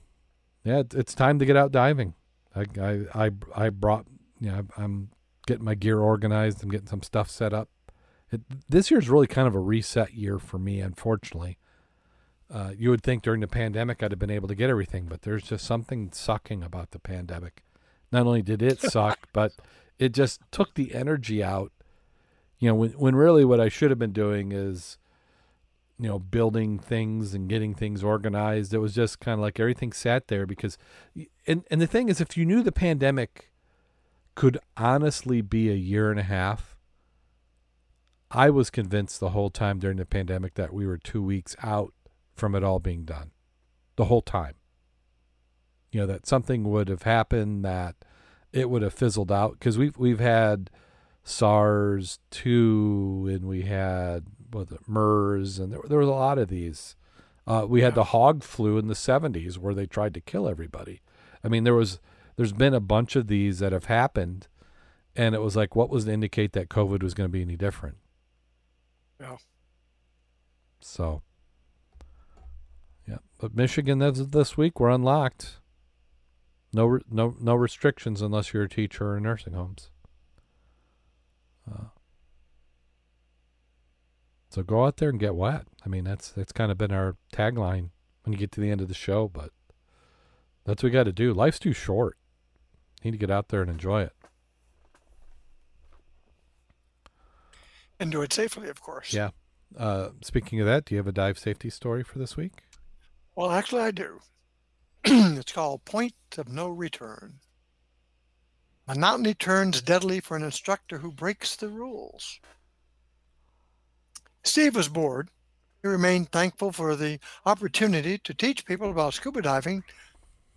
yeah, it's time to get out diving. I I I, I brought you know I'm getting my gear organized. I'm getting some stuff set up. It, this year's really kind of a reset year for me, unfortunately. Uh, you would think during the pandemic I'd have been able to get everything, but there's just something sucking about the pandemic. Not only did it suck, but it just took the energy out. You know, when when really what I should have been doing is, you know, building things and getting things organized. It was just kind of like everything sat there because, and and the thing is, if you knew the pandemic could honestly be a year and a half, I was convinced the whole time during the pandemic that we were two weeks out from it all being done the whole time. You know, that something would have happened, that it would have fizzled out because we've we've had SARS two and we had what the MERS and there, there was a lot of these. Uh, we had the hog flu in the 70s where they tried to kill everybody. I mean, there was there's been a bunch of these that have happened, and it was like, what was to indicate that COVID was going to be any different? Yeah. So, yeah, but Michigan this, this week we're unlocked. No, no, no restrictions unless you're a teacher or nursing homes. Uh, so go out there and get wet. I mean, that's that's kind of been our tagline when you get to the end of the show, but that's what we got to do. Life's too short. Need to get out there and enjoy it. And do it safely, of course. Yeah. Uh, speaking of that, do you have a dive safety story for this week? Well, actually, I do. it's called Point of No Return. Monotony turns deadly for an instructor who breaks the rules. Steve was bored. He remained thankful for the opportunity to teach people about scuba diving,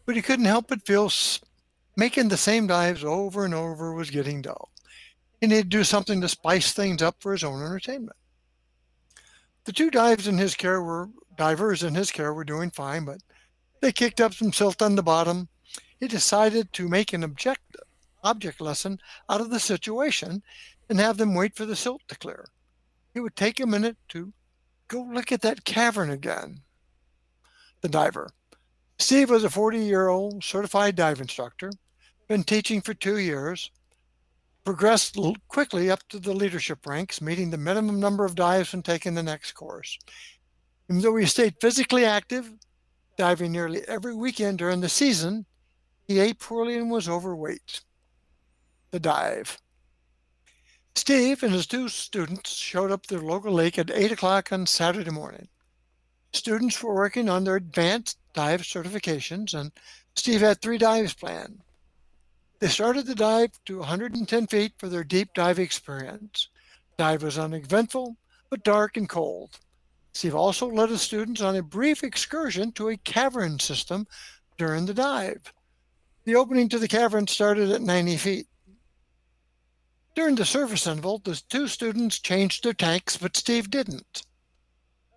but he couldn't help but feel making the same dives over and over was getting dull. He needed to do something to spice things up for his own entertainment. The two dives in his care were divers in his care were doing fine, but they kicked up some silt on the bottom. He decided to make an object object lesson out of the situation and have them wait for the silt to clear. He would take a minute to go look at that cavern again. The diver. Steve was a 40 year old certified dive instructor, been teaching for two years, progressed quickly up to the leadership ranks, meeting the minimum number of dives and taking the next course. Even though he stayed physically active, diving nearly every weekend during the season, he ate poorly and was overweight. The dive. Steve and his two students showed up at the local lake at 8 o'clock on Saturday morning. Students were working on their advanced dive certifications, and Steve had three dives planned. They started the dive to 110 feet for their deep dive experience. Dive was uneventful, but dark and cold. Steve also led his students on a brief excursion to a cavern system during the dive. The opening to the cavern started at 90 feet. During the surface interval, the two students changed their tanks, but Steve didn't.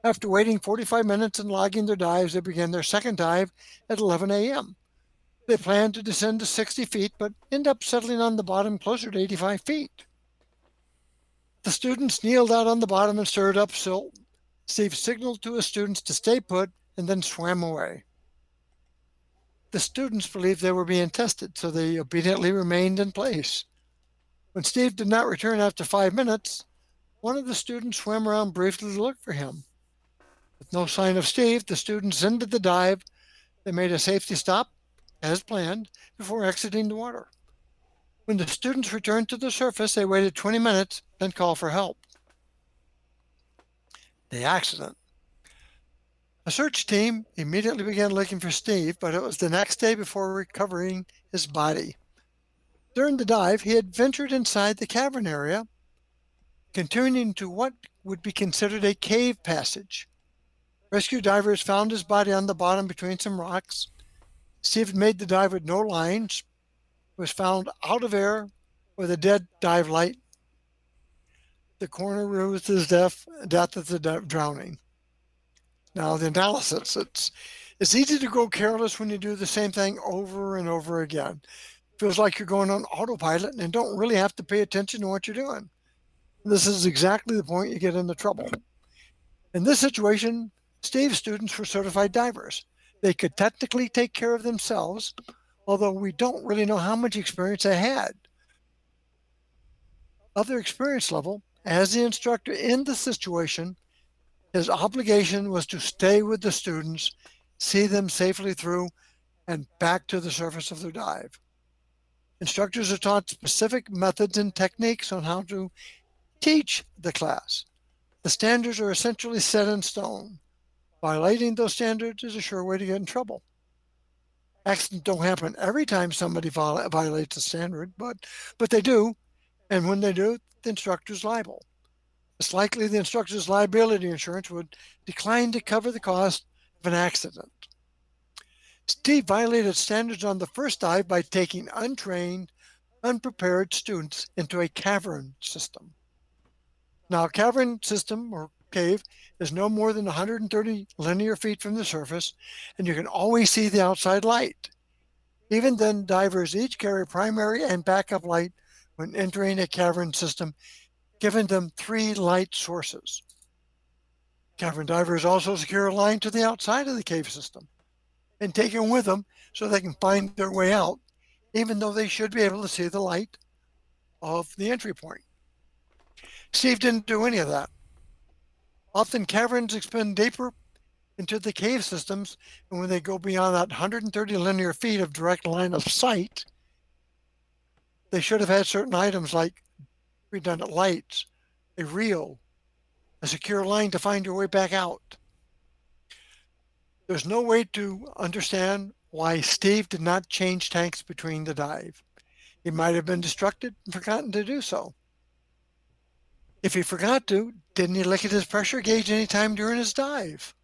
After waiting 45 minutes and logging their dives, they began their second dive at 11 a.m. They planned to descend to 60 feet, but end up settling on the bottom closer to 85 feet. The students kneeled out on the bottom and stirred up silt. Steve signaled to his students to stay put and then swam away. The students believed they were being tested, so they obediently remained in place. When Steve did not return after five minutes, one of the students swam around briefly to look for him. With no sign of Steve, the students ended the dive. They made a safety stop, as planned, before exiting the water. When the students returned to the surface, they waited 20 minutes, then called for help. The accident. A search team immediately began looking for Steve, but it was the next day before recovering his body. During the dive, he had ventured inside the cavern area, continuing to what would be considered a cave passage. Rescue divers found his body on the bottom between some rocks. Steve made the dive with no lines, was found out of air with a dead dive light. The coroner was his death, death of the drowning. Now the analysis, it's it's easy to go careless when you do the same thing over and over again. Feels like you're going on autopilot and don't really have to pay attention to what you're doing. This is exactly the point you get into trouble. In this situation, Steve's students were certified divers. They could technically take care of themselves, although we don't really know how much experience they had. Of their experience level, as the instructor in the situation, his obligation was to stay with the students, see them safely through, and back to the surface of their dive. Instructors are taught specific methods and techniques on how to teach the class. The standards are essentially set in stone. Violating those standards is a sure way to get in trouble. Accidents don't happen every time somebody violates a standard, but but they do, and when they do, the instructor's liable. It's likely the instructor's liability insurance would decline to cover the cost of an accident. Steve violated standards on the first dive by taking untrained, unprepared students into a cavern system. Now, a cavern system or cave is no more than 130 linear feet from the surface, and you can always see the outside light. Even then, divers each carry primary and backup light when entering a cavern system, giving them three light sources. Cavern divers also secure a line to the outside of the cave system and take it with them so they can find their way out, even though they should be able to see the light of the entry point. Steve didn't do any of that. Often caverns expand deeper into the cave systems, and when they go beyond that 130 linear feet of direct line of sight, they should have had certain items like redundant lights, a reel, a secure line to find your way back out. There's no way to understand why Steve did not change tanks between the dive. He might have been distracted and forgotten to do so. If he forgot to, didn't he look at his pressure gauge any time during his dive?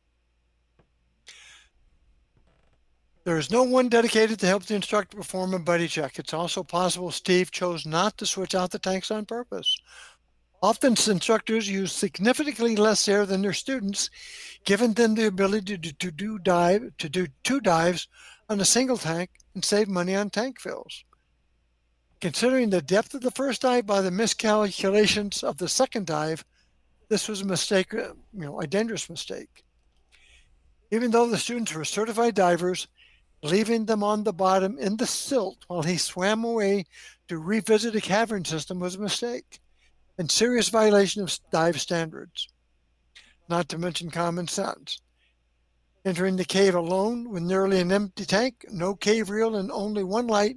There is no one dedicated to help the instructor perform a buddy check. It's also possible Steve chose not to switch out the tanks on purpose. Often instructors use significantly less air than their students, giving them the ability to, to do dive to do two dives on a single tank and save money on tank fills. Considering the depth of the first dive by the miscalculations of the second dive, this was a mistake, uh, you know, a dangerous mistake. Even though the students were certified divers, leaving them on the bottom in the silt while he swam away to revisit a cavern system was a mistake and serious violation of dive standards, not to mention common sense. Entering the cave alone with nearly an empty tank, no cave reel, and only one light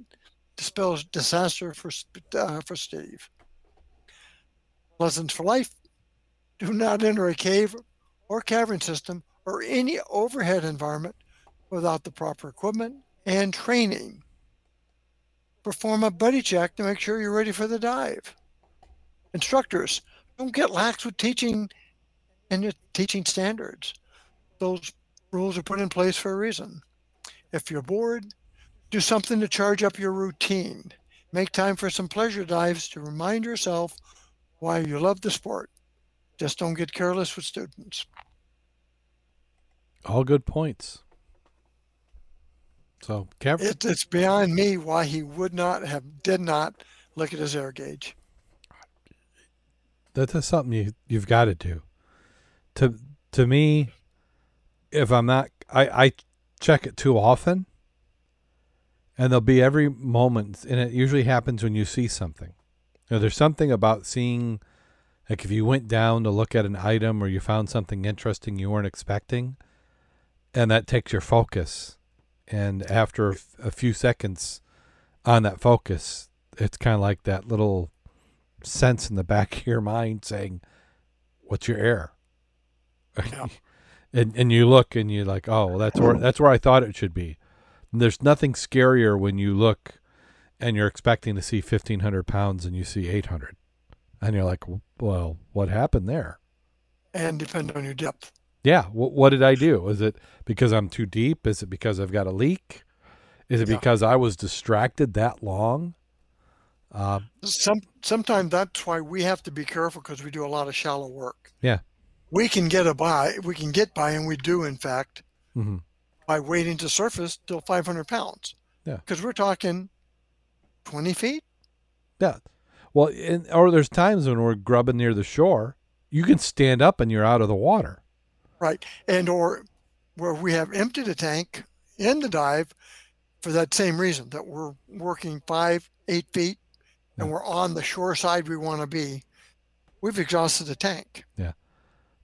dispels disaster for, uh, for Steve. Lessons for life do not enter a cave or cavern system or any overhead environment without the proper equipment and training. Perform a buddy check to make sure you're ready for the dive. Instructors, don't get lax with teaching and your teaching standards. Those rules are put in place for a reason. If you're bored, do something to charge up your routine. Make time for some pleasure dives to remind yourself why you love the sport. Just don't get careless with students. All good points. So, Kev- it, it's beyond me why he would not have, did not look at his air gauge. That's something you you've got to do. To to me, if I'm not, I I check it too often, and there'll be every moment, and it usually happens when you see something. You know, there's something about seeing, like if you went down to look at an item or you found something interesting you weren't expecting, and that takes your focus and after a few seconds on that focus it's kind of like that little sense in the back of your mind saying what's your error?" yeah. and and you look and you're like oh well, that's where that's where i thought it should be and there's nothing scarier when you look and you're expecting to see 1500 pounds and you see 800 and you're like well what happened there and depend on your depth yeah. W- what did I do? Is it because I'm too deep? Is it because I've got a leak? Is it yeah. because I was distracted that long? Uh, Some sometimes that's why we have to be careful because we do a lot of shallow work. Yeah, we can get a by. We can get by, and we do in fact mm-hmm. by waiting to surface till 500 pounds. Yeah, because we're talking 20 feet. Yeah, well, in, or there's times when we're grubbing near the shore, you can stand up and you're out of the water. Right. And or where we have emptied a tank in the dive for that same reason that we're working five, eight feet and we're on the shore side we want to be, we've exhausted the tank. Yeah.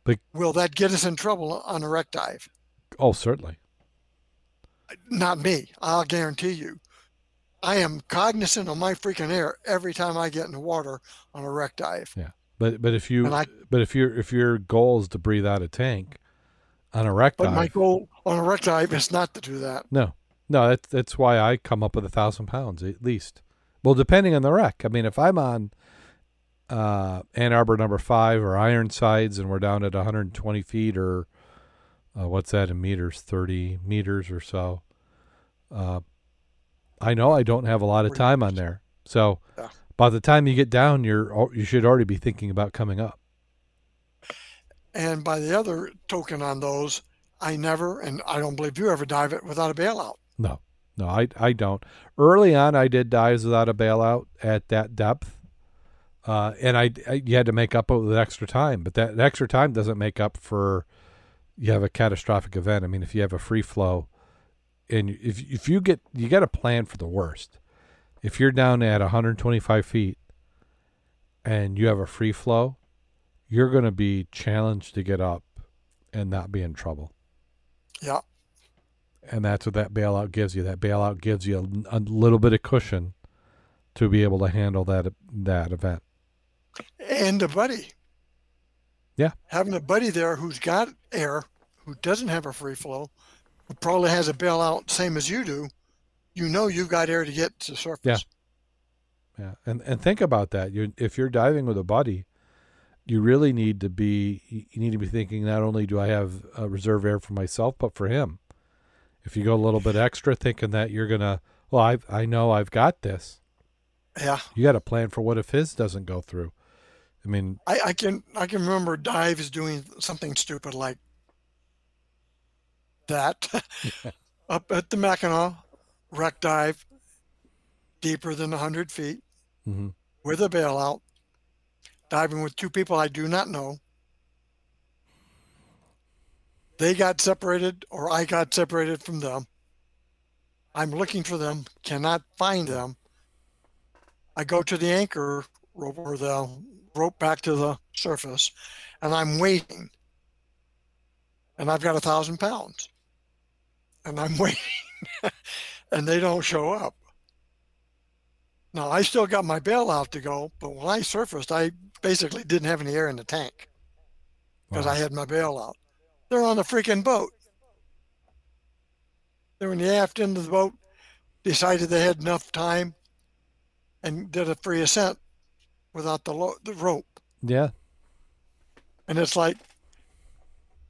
But will that get us in trouble on a wreck dive? Oh, certainly. Not me. I'll guarantee you. I am cognizant of my freaking air every time I get in the water on a wreck dive. Yeah. But but if you I, but if your if your goal is to breathe out a tank, on a wreck but my goal on a wreck dive is not to do that. No, no, that's that's why I come up with a thousand pounds at least. Well, depending on the wreck. I mean, if I'm on uh, Ann Arbor number five or Ironsides and we're down at 120 feet or uh, what's that in meters, 30 meters or so. Uh, I know I don't have a lot of time on there, so yeah. by the time you get down, you're you should already be thinking about coming up. And by the other token on those, I never, and I don't believe you ever dive it without a bailout. No, no, I, I don't. Early on, I did dives without a bailout at that depth. Uh, and I, I, you had to make up with extra time, but that extra time doesn't make up for you have a catastrophic event. I mean, if you have a free flow, and if if you get you got to plan for the worst. If you're down at 125 feet and you have a free flow, you're going to be challenged to get up and not be in trouble. Yeah. And that's what that bailout gives you. That bailout gives you a, a little bit of cushion to be able to handle that that event. And a buddy. Yeah. Having a buddy there who's got air, who doesn't have a free flow, who probably has a bailout same as you do, you know you've got air to get to surface. Yeah. Yeah. And and think about that. You if you're diving with a buddy, you really need to be you need to be thinking not only do I have a reserve air for myself but for him. If you go a little bit extra thinking that you're gonna well I I know I've got this. Yeah. You got to plan for what if his doesn't go through. I mean I, I can I can remember dives doing something stupid like that up at the Mackinac wreck dive deeper than 100 feet mm-hmm. with a bailout diving with two people I do not know. They got separated, or I got separated from them. I'm looking for them, cannot find them. I go to the anchor rope or the rope back to the surface, and I'm waiting. And I've got a thousand pounds. and I'm waiting, and they don't show up. Now I still got my bailout to go, but when I surfaced, I basically didn't have any air in the tank because Wow. I had my bailout. They're on the freaking boat. They're in the aft end of the boat, decided they had enough time, and did a free ascent without the lo- the rope. Yeah. And it's like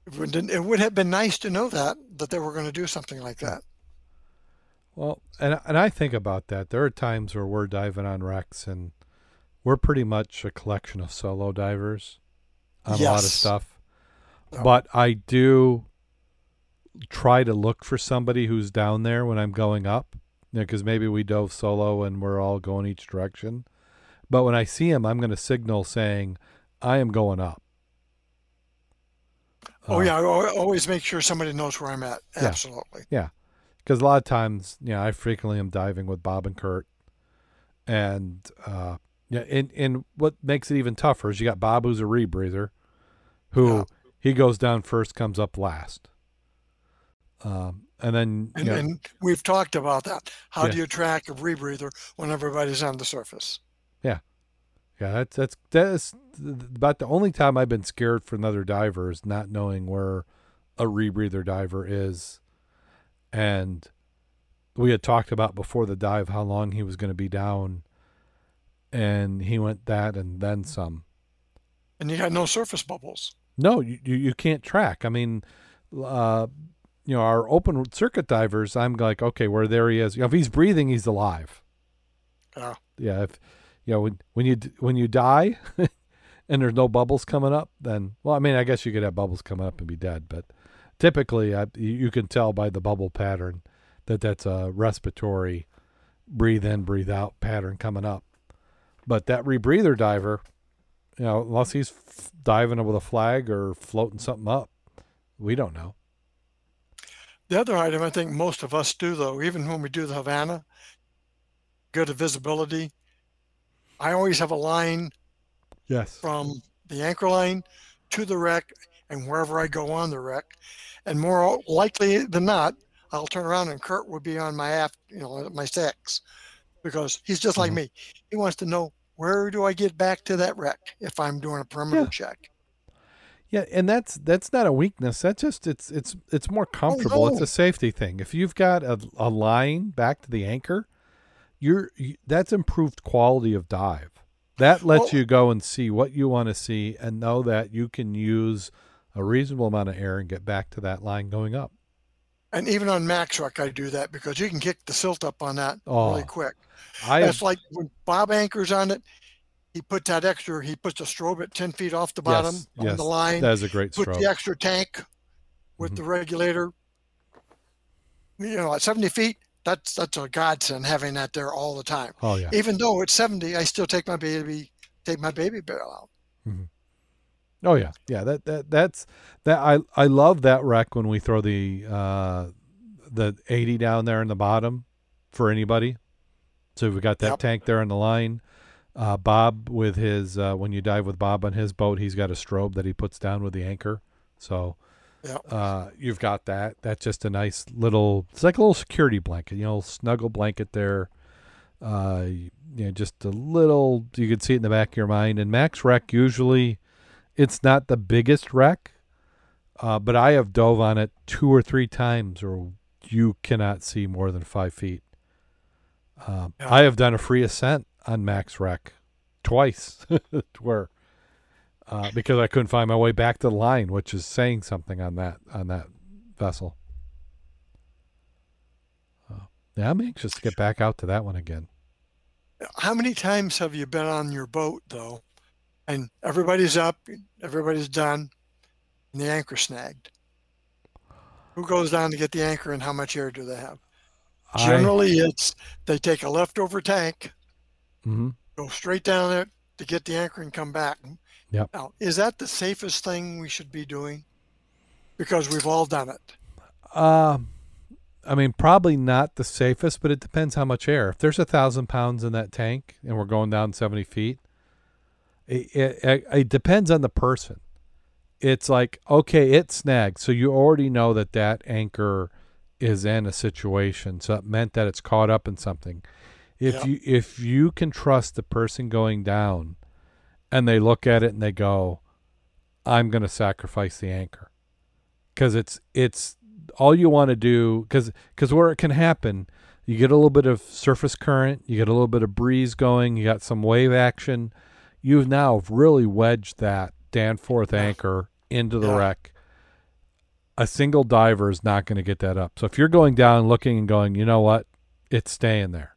it would, it would have been nice to know that that they were going to do something like hmm. that. Well, and and I think about that. There are times where we're diving on wrecks, and we're pretty much a collection of solo divers on a lot of stuff. But I do try to look for somebody who's down there when I'm going up, because maybe we dove solo and we're all going each direction. But when I see him, I'm going to signal saying, "I am going up." Oh Uh, yeah, I always make sure somebody knows where I'm at. Absolutely. yeah. Because a lot of times, you know, I frequently am diving with Bob and Kurt, and uh, yeah, and and what makes it even tougher is you got Bob who's a rebreather, who Yeah. he goes down first, comes up last, um, and then And, know, and we've talked about that. How Yeah. do you track a rebreather when everybody's on the surface? Yeah, yeah, that's that's that's about the only time I've been scared for another diver is not knowing where a rebreather diver is, and we had talked about before the dive how long he was going to be down, and he went that and then some. And you got no surface bubbles. No, you you, you can't track. I mean, uh, you know, our open circuit divers. I'm like, okay, where there he is. You know, if he's breathing, he's alive. Yeah. Yeah. If you know when when you when you die, and there's no bubbles coming up, then well, I mean, I guess you could have bubbles coming up and be dead, but typically, I, you can tell by the bubble pattern that that's a respiratory breathe in, breathe out pattern coming up. But that rebreather diver, you know, unless he's f- diving with a flag or floating something up, we don't know. The other item I think most of us do, though, even when we do the Havana, good at visibility. I always have a line Yes. from the anchor line to the wreck and wherever I go on the wreck. And more likely than not, I'll turn around and Kurt would be on my aft, you know, my six, because he's just like Mhm. me. He wants to know where do I get back to that wreck if I'm doing a perimeter Yeah. check. Yeah, and that's that's not a weakness. That's just it's it's it's more comfortable. It's no. a safety thing. If you've got a, a line back to the anchor, you're you, that's improved quality of dive. That lets Well- you go and see what you want to see and know that you can use a reasonable amount of air and get back to that line going up. And even on Max Wreck, I do that because you can kick the silt up on that oh, really quick. I That's like when Bob anchors on it, he puts that extra, he puts a strobe at 10 feet off the bottom yes, on yes, the line, that is a great strobe. put the extra tank with Mhm. the regulator. You know, at 70 feet, that's that's a godsend having that there all the time. Oh yeah. Even though it's 70, I still take my baby take my baby barrel out. Oh yeah, yeah. That that that's that. I I love that wreck when we throw the uh the eighty down there in the bottom for anybody. So we got that Yep. tank there on the line. Uh, Bob with his uh, when you dive with Bob on his boat, he's got a strobe that he puts down with the anchor. So Yep. uh, you've got that. That's just a nice little. It's like a little security blanket, you know, snuggle blanket there. Uh, you know, just a little. You can see it in the back of your mind. And Max Wreck usually, it's not the biggest wreck, uh, but I have dove on it two or three times, or you cannot see more than five feet. Um, Yeah. I have done a free ascent on Max Wreck twice, where uh, because I couldn't find my way back to the line, which is saying something on that on that vessel. Uh, yeah, I'm anxious to get back out to that one again. How many times have you been on your boat though, and everybody's up, everybody's done, and the anchor snagged? Who goes down to get the anchor, and how much air do they have? I, Generally, it's they take a leftover tank, Mhm. go straight down there to get the anchor, and come back. Yep. Now, is that the safest thing we should be doing? Because we've all done it. Um, I mean, probably not the safest, but it depends how much air. If there's a thousand pounds in that tank and we're going down seventy feet, it, it, it depends on the person. It's like okay, it snagged, so you already know that that anchor is in a situation, so it meant that it's caught up in something. If Yep. you if you can trust the person going down, and they look at it and they go, "I'm going to sacrifice the anchor," because it's it's all you want to do. Because because where it can happen, you get a little bit of surface current, you get a little bit of breeze going, you got some wave action. You've now really wedged that Danforth anchor into the Yeah. wreck. A single diver is not going to get that up. So if you're going down, looking and going, you know what, it's staying there.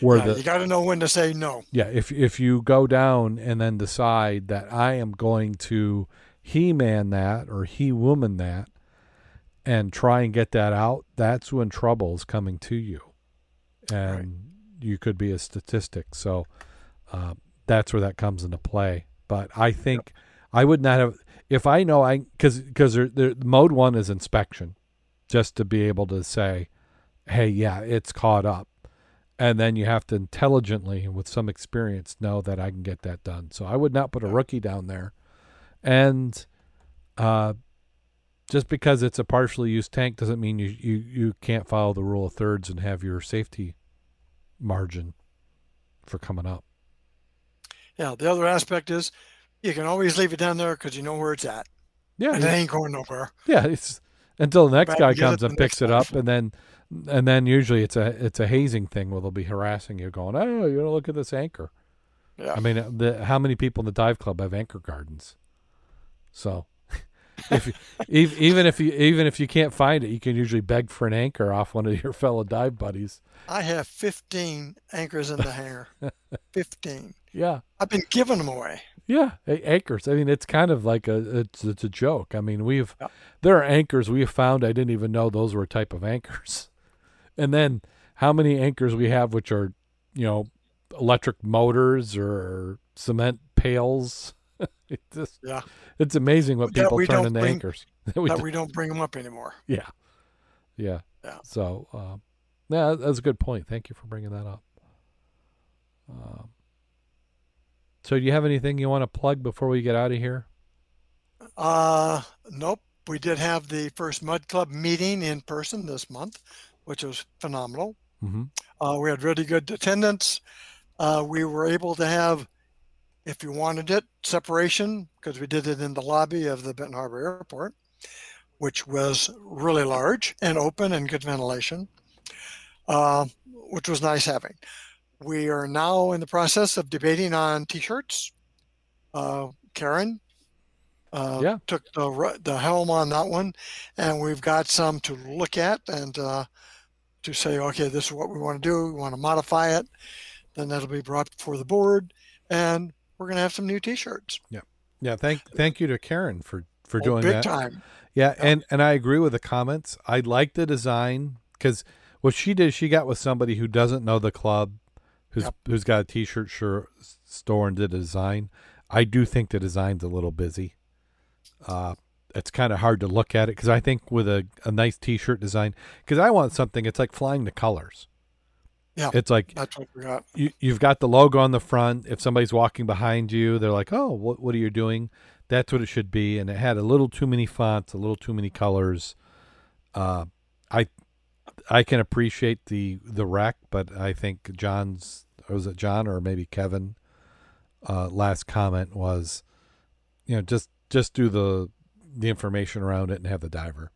Where Yeah, the you got to know when to say no. yeah, if if you go down and then decide that I am going to he man that or he woman that and try and get that out, that's when trouble is coming to you. And you could be a statistic. So uh, that's where that comes into play. But I think I would not have if I know I because because there mode one is inspection, just to be able to say, hey, yeah, it's caught up and then you have to intelligently with some experience know that I can get that done. So I would not put a rookie down there, and uh, just because it's a partially used tank doesn't mean you you you can't follow the rule of thirds and have your safety margin for coming up. Yeah, the other aspect is you can always leave it down there because you know where it's at, Yeah, and it ain't going nowhere. yeah. It's until the next guy comes and picks it up, and then and then usually it's a it's a hazing thing where they'll be harassing you, going, "Oh, you gotta look at this anchor." Yeah, I mean, uh, the how many people in the dive club have anchor gardens? So, if you, even if you even if you can't find it, you can usually beg for an anchor off one of your fellow dive buddies. I have 15 anchors in the hangar. 15. Yeah, I've been giving them away. yeah, anchors. I mean, it's kind of like a it's it's a joke. I mean, we've Yeah. there are anchors we have found I didn't even know those were a type of anchors, and then how many anchors we have which are you know electric motors or cement pails. it just Yeah, It's amazing what That people turn into bring- anchors. That we that we don't bring them up anymore. yeah, yeah, Yeah. So, um, yeah, that's a good point. Thank you for bringing that up. Um, so, do you have anything you want to plug before we get out of here? Uh, nope. We did have the first Mud Club meeting in person this month, which was phenomenal. Mm-hmm. Uh, we had really good attendance. Uh, we were able to have, if you wanted it, separation because we did it in the lobby of the Benton Harbor Airport, which was really large and open and good ventilation, uh, which was nice having. We are now in the process of debating on T-shirts. Uh, Karen uh, Yeah. took the the helm on that one, and we've got some to look at and uh, to say, okay, this is what we want to do. We want to modify it. Then that'll be brought before the board, and we're going to have some new T-shirts. Yeah, yeah, thank thank you to Karen for for Oh, doing big that. time. Yeah, Yeah. and and I agree with the comments. I like the design because what she did, she got with somebody who doesn't know the club, who's Yep. who's got a t-shirt sure, store and did a design. I do think the design's a little busy. Uh, it's kind of hard to look at it because I think with a, a nice t-shirt design, because I want something. It's like flying the colors. Yeah. it's like That's what we got. you, you've got the logo on the front. If somebody's walking behind you, they're like, "Oh, what what are you doing?" That's what it should be. And it had a little too many fonts, a little too many colors. Uh, I can appreciate the the rec, but I think John's or was it John or maybe Kevin? Uh, last comment was, you know, just just do the the information around it and have the diver.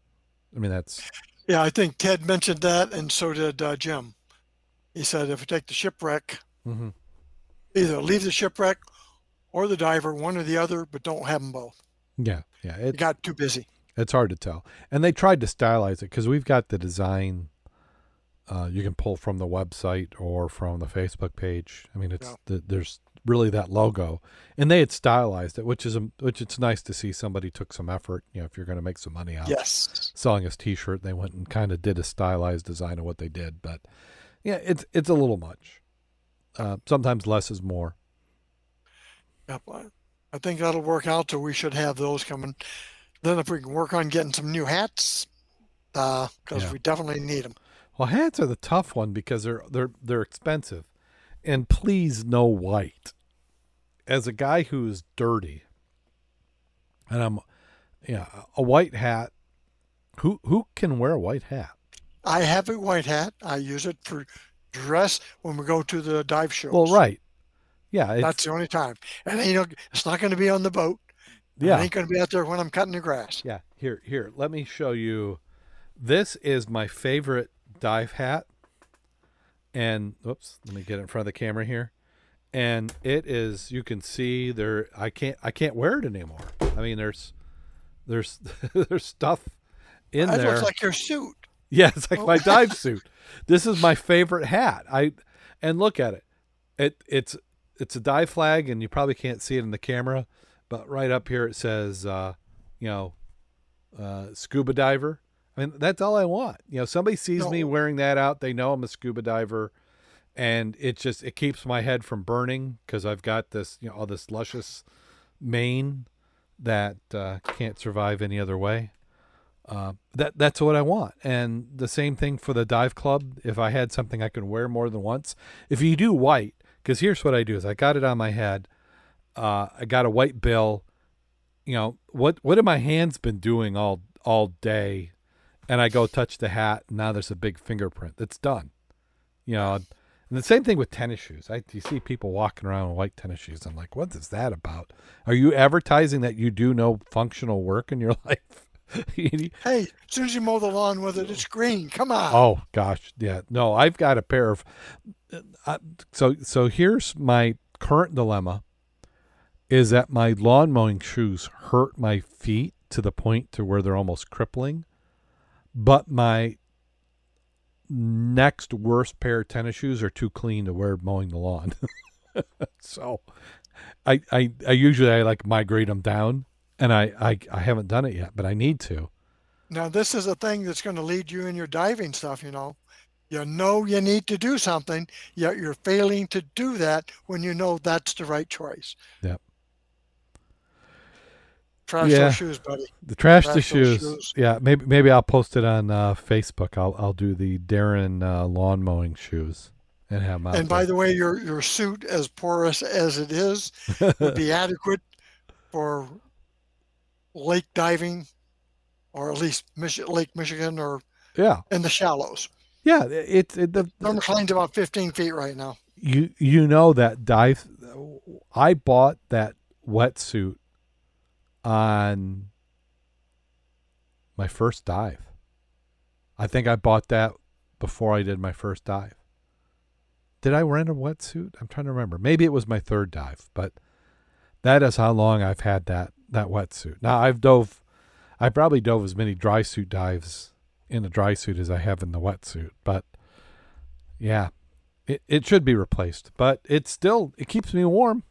I mean, that's Yeah, I think Ted mentioned that, and so did uh, Jim. He said if we take the shipwreck, mhm. either leave the shipwreck or the diver, one or the other, but don't have them both. yeah, yeah. It It, got too busy. It's hard to tell. And they tried to stylize it because we've got the design uh, you can pull from the website or from the Facebook page. I mean, it's Yeah. the, there's really that logo, and they had stylized it, which is a, which it's nice to see somebody took some effort. You know, if you're going to make some money out Yes. selling us T-shirt, they went and kind of did a stylized design of what they did. But yeah, it's it's a little much. Uh, sometimes less is more. Yep. I- think that'll work out. So we should have those coming. Then if we can work on getting some new hats, because Yeah. we definitely need them. Well, hats are the tough one because they're they're they're expensive, and please no white. As a guy who's dirty, and I'm, yeah, a white hat. Who who can wear a white hat? I have a white hat. I use it for dress when we go to the dive shows. Well, right. Yeah, That's the only time. And you know, it's not going to be on the boat. yeah. It ain't going to be out there when I'm cutting the grass. Yeah, here, here. Let me show you. This is my favorite dive hat, and oops, let me get in front of the camera here. And it is. You can see there. I can't. I can't wear it anymore. I mean, there's, there's, there's stuff in That there. looks like your suit. Yeah, it's like Oh. my dive suit. This is my favorite hat. I and look at it. It it's it's a dive flag, and you probably can't see it in the camera, but right up here it says, uh, you know, uh, scuba diver. I mean, that's all I want. You know, somebody sees me wearing that out, they know I'm a scuba diver, and it just it keeps my head from burning because I've got this you know all this luscious mane that uh, can't survive any other way. Uh, that that's what I want, and the same thing for the dive club. If I had something I could wear more than once, if you do white, because here's what I do: is I got it on my head. Uh, I got a white bill. You know what? What have my hands been doing all all day? And I go touch the hat, and now there's a big fingerprint. That's done. You know, and the same thing with tennis shoes. I you see people walking around in white tennis shoes. I'm like, what is that about? Are you advertising that you do no functional work in your life? Hey, as soon as you mow the lawn with it, it's green. Come on. Oh gosh, yeah. No, I've got a pair of. Uh, so so here's my current dilemma. Is that my lawn mowing shoes hurt my feet to the point to where they're almost crippling, but my next worst pair of tennis shoes are too clean to wear mowing the lawn. so, I I I usually I like migrate them down, and I I I haven't done it yet, but I need to. Now, this is a thing that's going to lead you in your diving stuff, you know. You know you need to do something, yet you're failing to do that when you know that's the right choice. Yep. Trash Yeah. those shoes, buddy. The trash the Trash those shoes. shoes. Yeah, maybe maybe I'll post it on uh, Facebook. I'll I'll do the Darrin uh, lawn mowing shoes and have out And by there. the way, your your suit, as porous as it is, would be adequate for lake diving, or at least Mich- Lake Michigan, or yeah, in the shallows. yeah. It's it, the, thermocline's about 15 feet right now. you you know that dive. I bought that wetsuit on my first dive. I think I bought that before I did my first dive. Did I rent a wetsuit? I'm trying to remember. Maybe it was my third dive, but that is how long I've had that that wetsuit. Now I've dove, I probably dove as many dry suit dives in a dry suit as I have in the wetsuit, but yeah, it it should be replaced. But it still it keeps me warm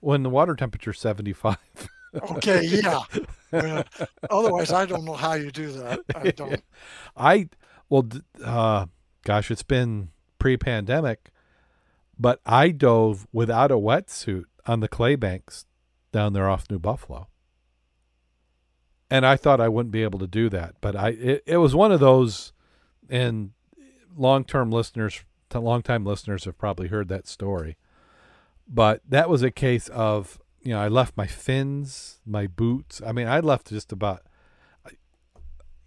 when the water temperature's 75. Okay, yeah. Uh, otherwise, I don't know how you do that. I don't. I well, uh, gosh, it's been pre-pandemic, but I dove without a wetsuit on the clay banks down there off New Buffalo, and I thought I wouldn't be able to do that, but I it, it was one of those, and long-term listeners, long-time listeners have probably heard that story, but that was a case of you know I left my fins, my boots. I mean, I left just about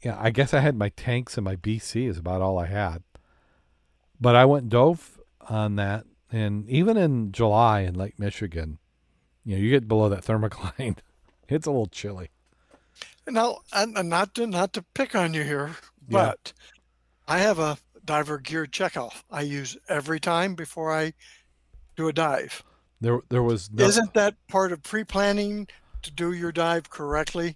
yeah, I guess I had my tanks and my BC is about all I had. But I went dove on that, and even in July in Lake Michigan, you know, you get below that thermocline, it's a little chilly. Now, and, and not to not to pick on you here, Yeah. but I have a diver gear checkoff I use every time before I do a dive. There, there was no, Isn't that part of pre-planning to do your dive correctly?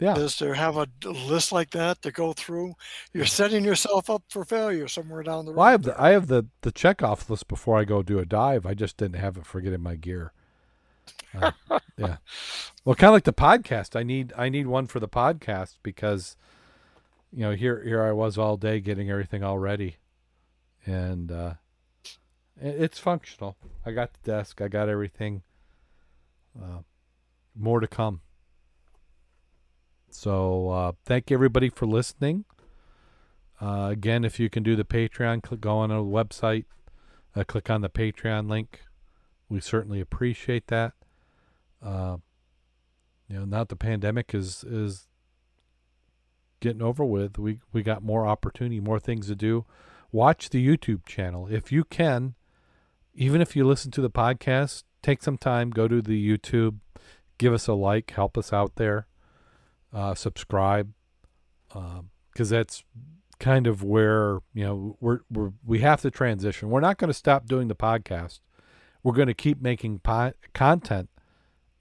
yeah, Is to have a list like that to go through? You're setting yourself up for failure somewhere down the road. Well, I have the I have the the checkoff list before I go do a dive. I just didn't have it for getting my gear. Uh, yeah. Well, kind of like the podcast. I need I need one for the podcast because, you know, here here I was all day getting everything all ready, and uh, it's functional. I got the desk. I got everything. Uh, more to come. So uh, thank everybody for listening. Uh, again, if you can do the Patreon, click go on our website, uh, click on the Patreon link. We certainly appreciate that. Uh, you know, now the pandemic is is getting over with. We we got more opportunity, more things to do. Watch the YouTube channel if you can. Even if you listen to the podcast, take some time, go to the YouTube, give us a like, help us out there, uh, subscribe, because um, that's kind of where you know we're, we're we have to transition. We're not going to stop doing the podcast. We're going to keep making po- content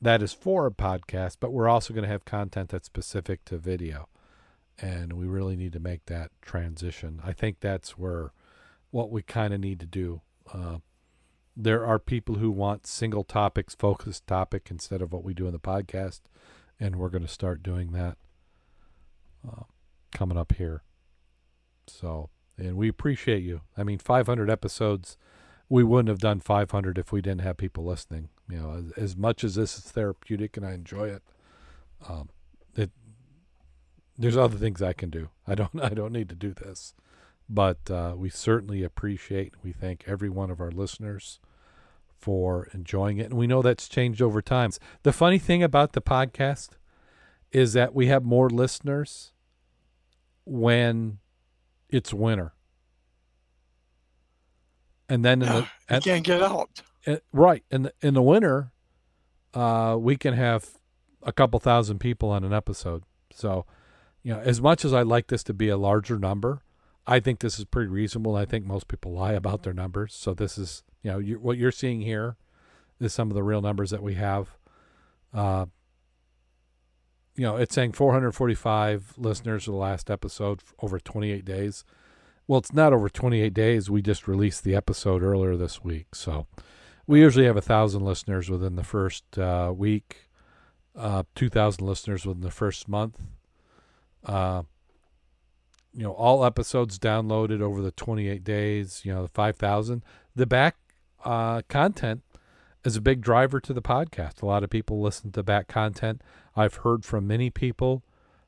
that is for a podcast, but we're also going to have content that's specific to video. And we really need to make that transition. I think that's where what we kind of need to do. Uh, there are people who want single topics, focused topic instead of what we do in the podcast, and we're going to start doing that uh, coming up here. So, and we appreciate you. I mean, 500 episodes, we wouldn't have done 500 if we didn't have people listening. You know, as, as much as this is therapeutic and I enjoy it, um, it there's other things I can do. I don't I don't need to do this, but uh, we certainly appreciate. We thank every one of our listeners for enjoying it, and we know that's changed over time. The funny thing about the podcast is that we have more listeners when it's winter. And then in the, you can't get out. Uh, right in the in the winter, uh, we can have a couple thousand people on an episode. So, you know, as much as I'd like this to be a larger number, I think this is pretty reasonable. I think most people lie about their numbers. So this is, you know, you, what you're seeing here is some of the real numbers that we have. Uh, you know, it's saying 445 listeners for the last episode over 28 days. Well, it's not over 28 days. We just released the episode earlier this week. So, we usually have a thousand listeners within the first uh, week, uh, two thousand listeners within the first month. Uh, you know, all episodes downloaded over the 28 days. You know, the 5,000. The back uh, content is a big driver to the podcast. A lot of people listen to back content. I've heard from many people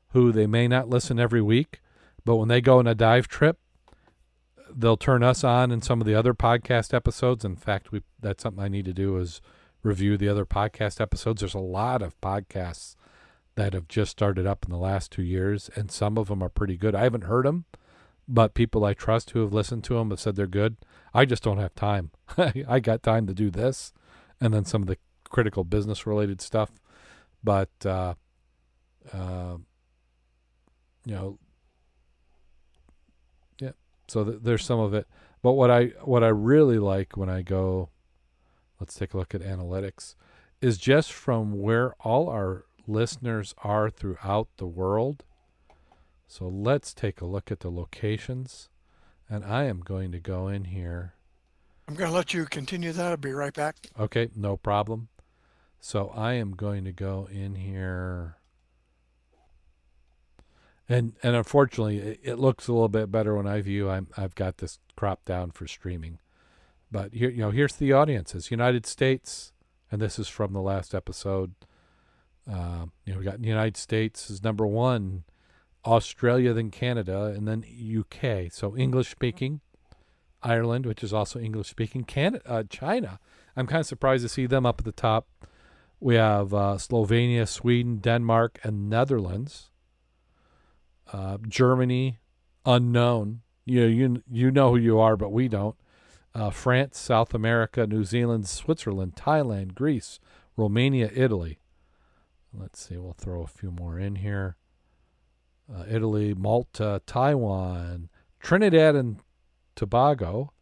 who they may not listen every week, but when they go on a dive trip, they'll turn us on in some of the other podcast episodes. In fact, we that's something I need to do is review the other podcast episodes. There's a lot of podcasts that have just started up in the last two years, and some of them are pretty good. I haven't heard them, but people I trust who have listened to them have said they're good. I just don't have time. I got time to do this, and then some of the critical business related stuff. But uh, uh, you know, yeah, so th- there's some of it. But what I what I really like when I go, let's take a look at analytics, is just from where all our listeners are throughout the world. So let's take a look at the locations, and I am going to go in here. I'm going to let you continue that. I'll be right back. Okay, no problem. So I am going to go in here and and unfortunately, it, it, looks a little bit better when I view. I'm I've got this cropped down for streaming, but here you know here's the audiences: United States, and this is from the last episode. Uh, you know, we got United States is number one, Australia, then Canada, and then UK. So English speaking, Ireland, which is also English speaking, Canada, uh, China. I'm kind of surprised to see them up at the top. We have uh, Slovenia, Sweden, Denmark, and Netherlands uh, Germany, unknown. You you you know who you are, but we don't. Uh, France, South America, New Zealand, Switzerland, Thailand, Greece, Romania, Italy. Let's see, we'll throw a few more in here. Uh, Italy, Malta, Taiwan, Trinidad and Tobago,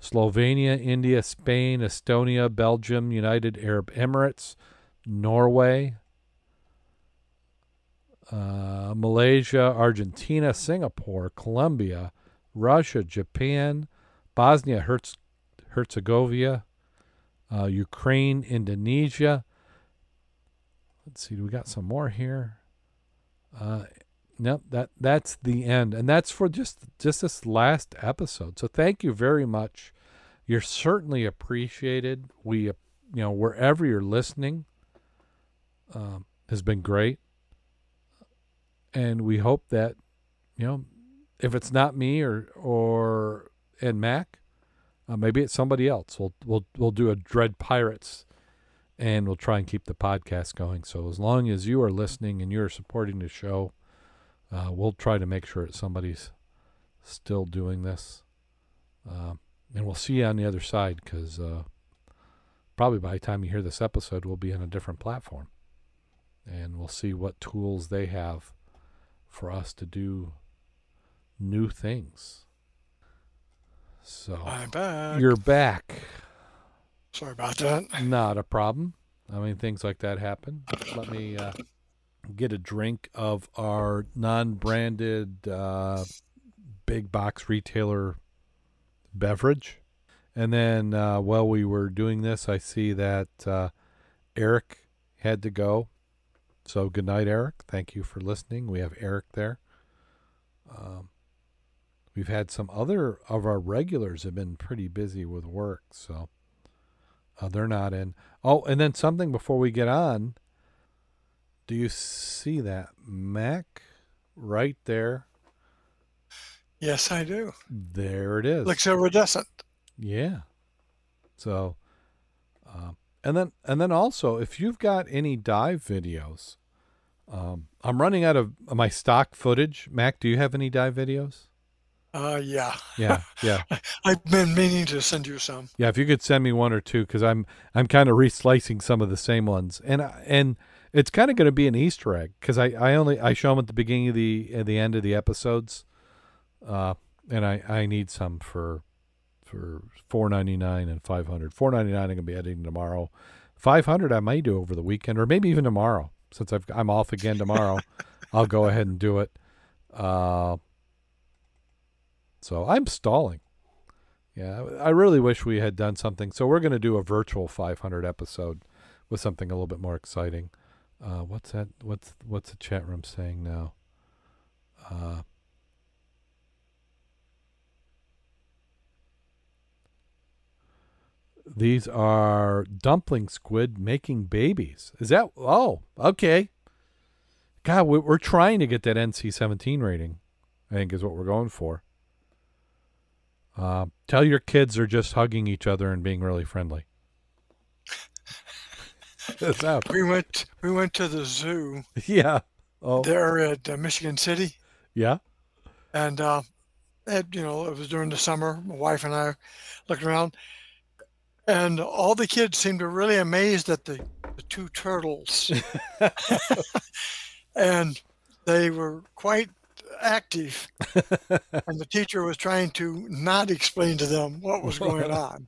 Slovenia, India, Spain, Estonia, Belgium, United Arab Emirates, Norway, uh, Malaysia, Argentina, Singapore, Colombia, Russia, Japan, Bosnia Herz- Herzegovina, uh, Ukraine, Indonesia. Let's see, do we got some more here. Uh, no, that that's the end, and that's for just just this last episode. So thank you very much. You're certainly appreciated. We, you know, wherever you're listening, um, has been great and we hope that you know if it's not me or or and Mac, uh, maybe it's somebody else. We'll we'll we'll do a Dread Pirates, and we'll try and keep the podcast going. So as long as you are listening and you are supporting the show, Uh, we'll try to make sure that somebody's still doing this. Uh, and we'll see you on the other side because uh, probably by the time you hear this episode, we'll be on a different platform. And we'll see what tools they have for us to do new things. So I'm back. you're back. Sorry about that. Not a problem. I mean, things like that happen. Let me uh, get a drink of our non-branded uh, big box retailer beverage, and then uh, while we were doing this, I see that uh, Eric had to go. So good night, Eric. Thank you for listening. We have Eric there. Um, we've had some other of our regulars have been pretty busy with work, so uh, they're not in. Oh, and then something before we get on. Do you see that Mac right there? Yes, I do. There it is. Looks iridescent. Yeah. So, um, and then and then also, if you've got any dive videos, um, I'm running out of my stock footage. Mac, do you have any dive videos? Uh, yeah. Yeah, yeah, I've been meaning to send you some. yeah. If you could send me one or two, because I'm I'm kind of reslicing some of the same ones, and and it's kind of going to be an Easter egg because I, I only I show them at the beginning of the at the end of the episodes, uh, and I I need some for for four ninety nine and five hundred. Four ninety nine I'm gonna be editing tomorrow. Five hundred I may do over the weekend or maybe even tomorrow since I've I'm off again tomorrow. I'll go ahead and do it. Uh, so I'm stalling. Yeah, I really wish we had done something. So we're going to do a virtual 500 episode with something a little bit more exciting. Uh, what's that? What's what's the chat room saying now? Uh, these are dumpling squid making babies. Is that? Oh, okay. God, we- we're trying to get that NC-17 rating. I think is what we're going for. Uh, tell your kids they're just hugging each other and being really friendly. That's out. We went we went to the zoo Yeah. Oh. there at uh, Michigan City, Yeah. and uh, it, you know it was during the summer. My wife and I looked around, and all the kids seemed to really amazed at the, the two turtles, and they were quite active. and the teacher was trying to not explain to them what was going on,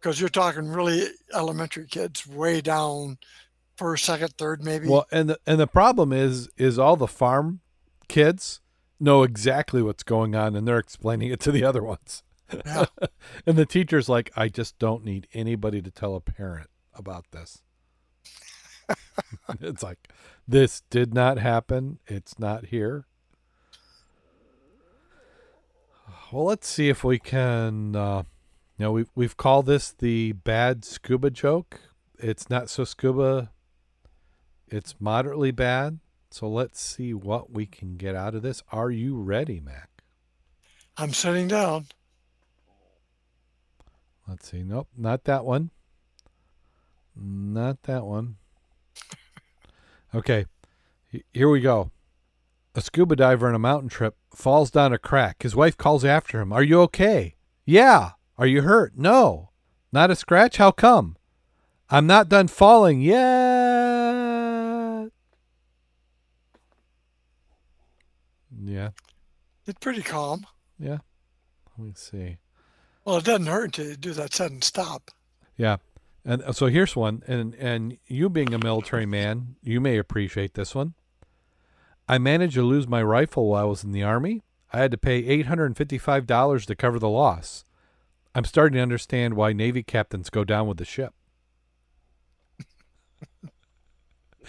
because you're talking really elementary kids, way down, first, second, third, maybe. Well, and the, and the problem is is all the farm kids know exactly what's going on and they're explaining it to the other ones. Yeah. and the teacher's like, I just don't need anybody to tell a parent about this. it's like this did not happen. It's not here. Well, let's see if we can. Uh, you know, we've we've called this the bad scuba joke. It's not so scuba. It's moderately bad. So let's see what we can get out of this. Are you ready, Mac? I'm sitting down. Let's see. Nope, not that one. Not that one. Okay, here we go. A scuba diver on a mountain trip falls down a crack. His wife calls after him. Are you okay? Yeah. Are you hurt? No. Not a scratch? How come? I'm not done falling yet. Yeah. It's pretty calm. Yeah. Let me see. Well, it doesn't hurt to do that sudden stop. Yeah. And uh, so here's one, and and you being a military man, you may appreciate this one. I managed to lose my rifle while I was in the army. I had to pay eight hundred and fifty-five dollars to cover the loss. I'm starting to understand why Navy captains go down with the ship.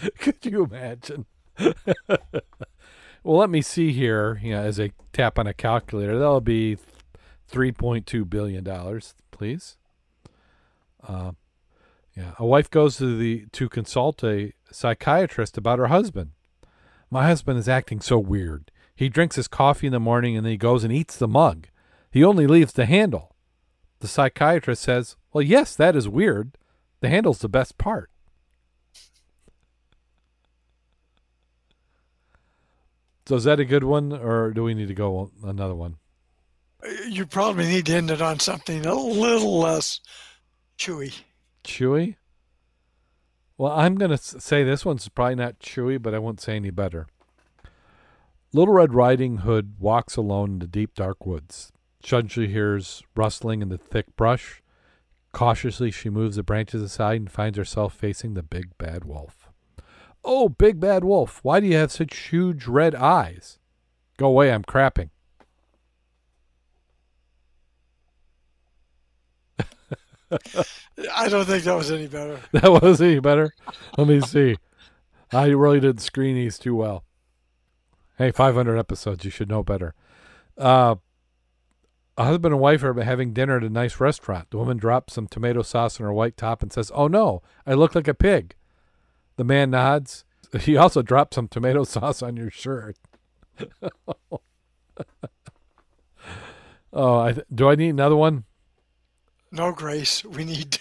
Could you imagine? well, let me see here. You know, as I tap on a calculator, that'll be three point two billion dollars, please. Uh, yeah, a wife goes to the to consult a psychiatrist about her husband. My husband is acting so weird. He drinks his coffee in the morning and then he goes and eats the mug. He only leaves the handle. The psychiatrist says, "Well, yes, that is weird. The handle's the best part." So is that a good one, or do we need to go another one? You probably need to end it on something a little less chewy. Chewy? Well, I'm going to say this one's probably not chewy, but I won't say any better. Little Red Riding Hood walks alone in the deep dark woods. Suddenly hears rustling in the thick brush. Cautiously, she moves the branches aside and finds herself facing the big bad wolf. Oh, big bad wolf, why do you have such huge red eyes? Go away, I'm crapping. I don't think that was any better. That was any better? Let me see. I really didn't screen these too well. Hey, 500 episodes. You should know better. Uh, a husband and wife are having dinner at a nice restaurant. The woman drops some tomato sauce on her white top and says, Oh no, I look like a pig. The man nods. He also dropped some tomato sauce on your shirt. oh, I th- do I need another one? No, Grace. We need.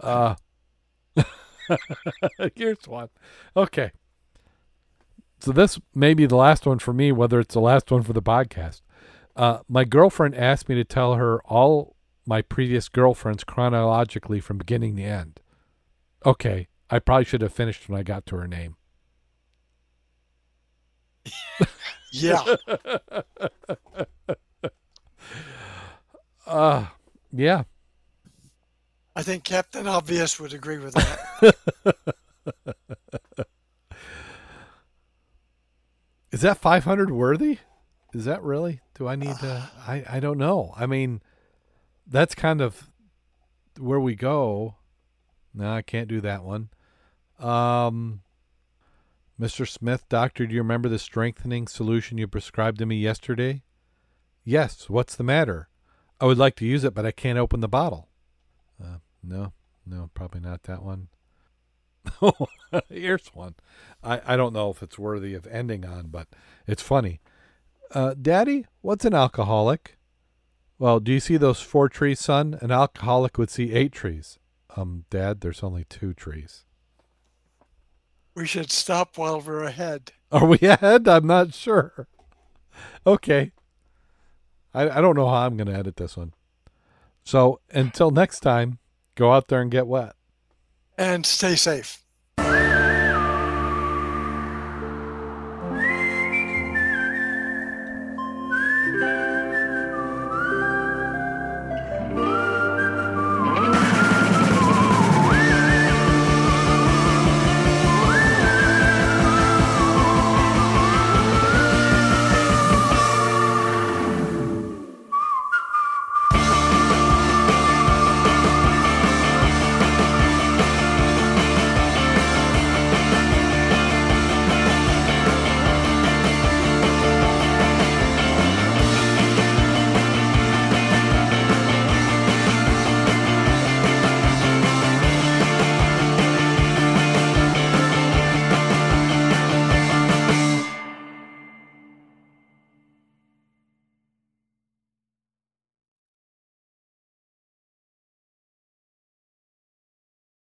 uh, here's one. Okay. So this may be the last one for me, whether it's the last one for the podcast. Uh, my girlfriend asked me to tell her all my previous girlfriends chronologically from beginning to end. Okay, I probably should have finished when I got to her name. yeah. uh yeah. I think Captain Obvious would agree with that. Is that 500 worthy? Is that really? Do I need to? I, I don't know. I mean, that's kind of where we go. No, I can't do that one. Um, Mr. Smith, doctor, do you remember the strengthening solution you prescribed to me yesterday? Yes. What's the matter? I would like to use it, but I can't open the bottle. Uh, no, no, probably not that one. Here's one. I, I don't know if it's worthy of ending on, but it's funny. Uh, Daddy, what's an alcoholic? Well, do you see those four trees, son? An alcoholic would see eight trees. Um, Dad, there's only two trees. We should stop while we're ahead. Are we ahead? I'm not sure. Okay. I, I don't know how I'm going to edit this one. So until next time, go out there and get wet. And stay safe.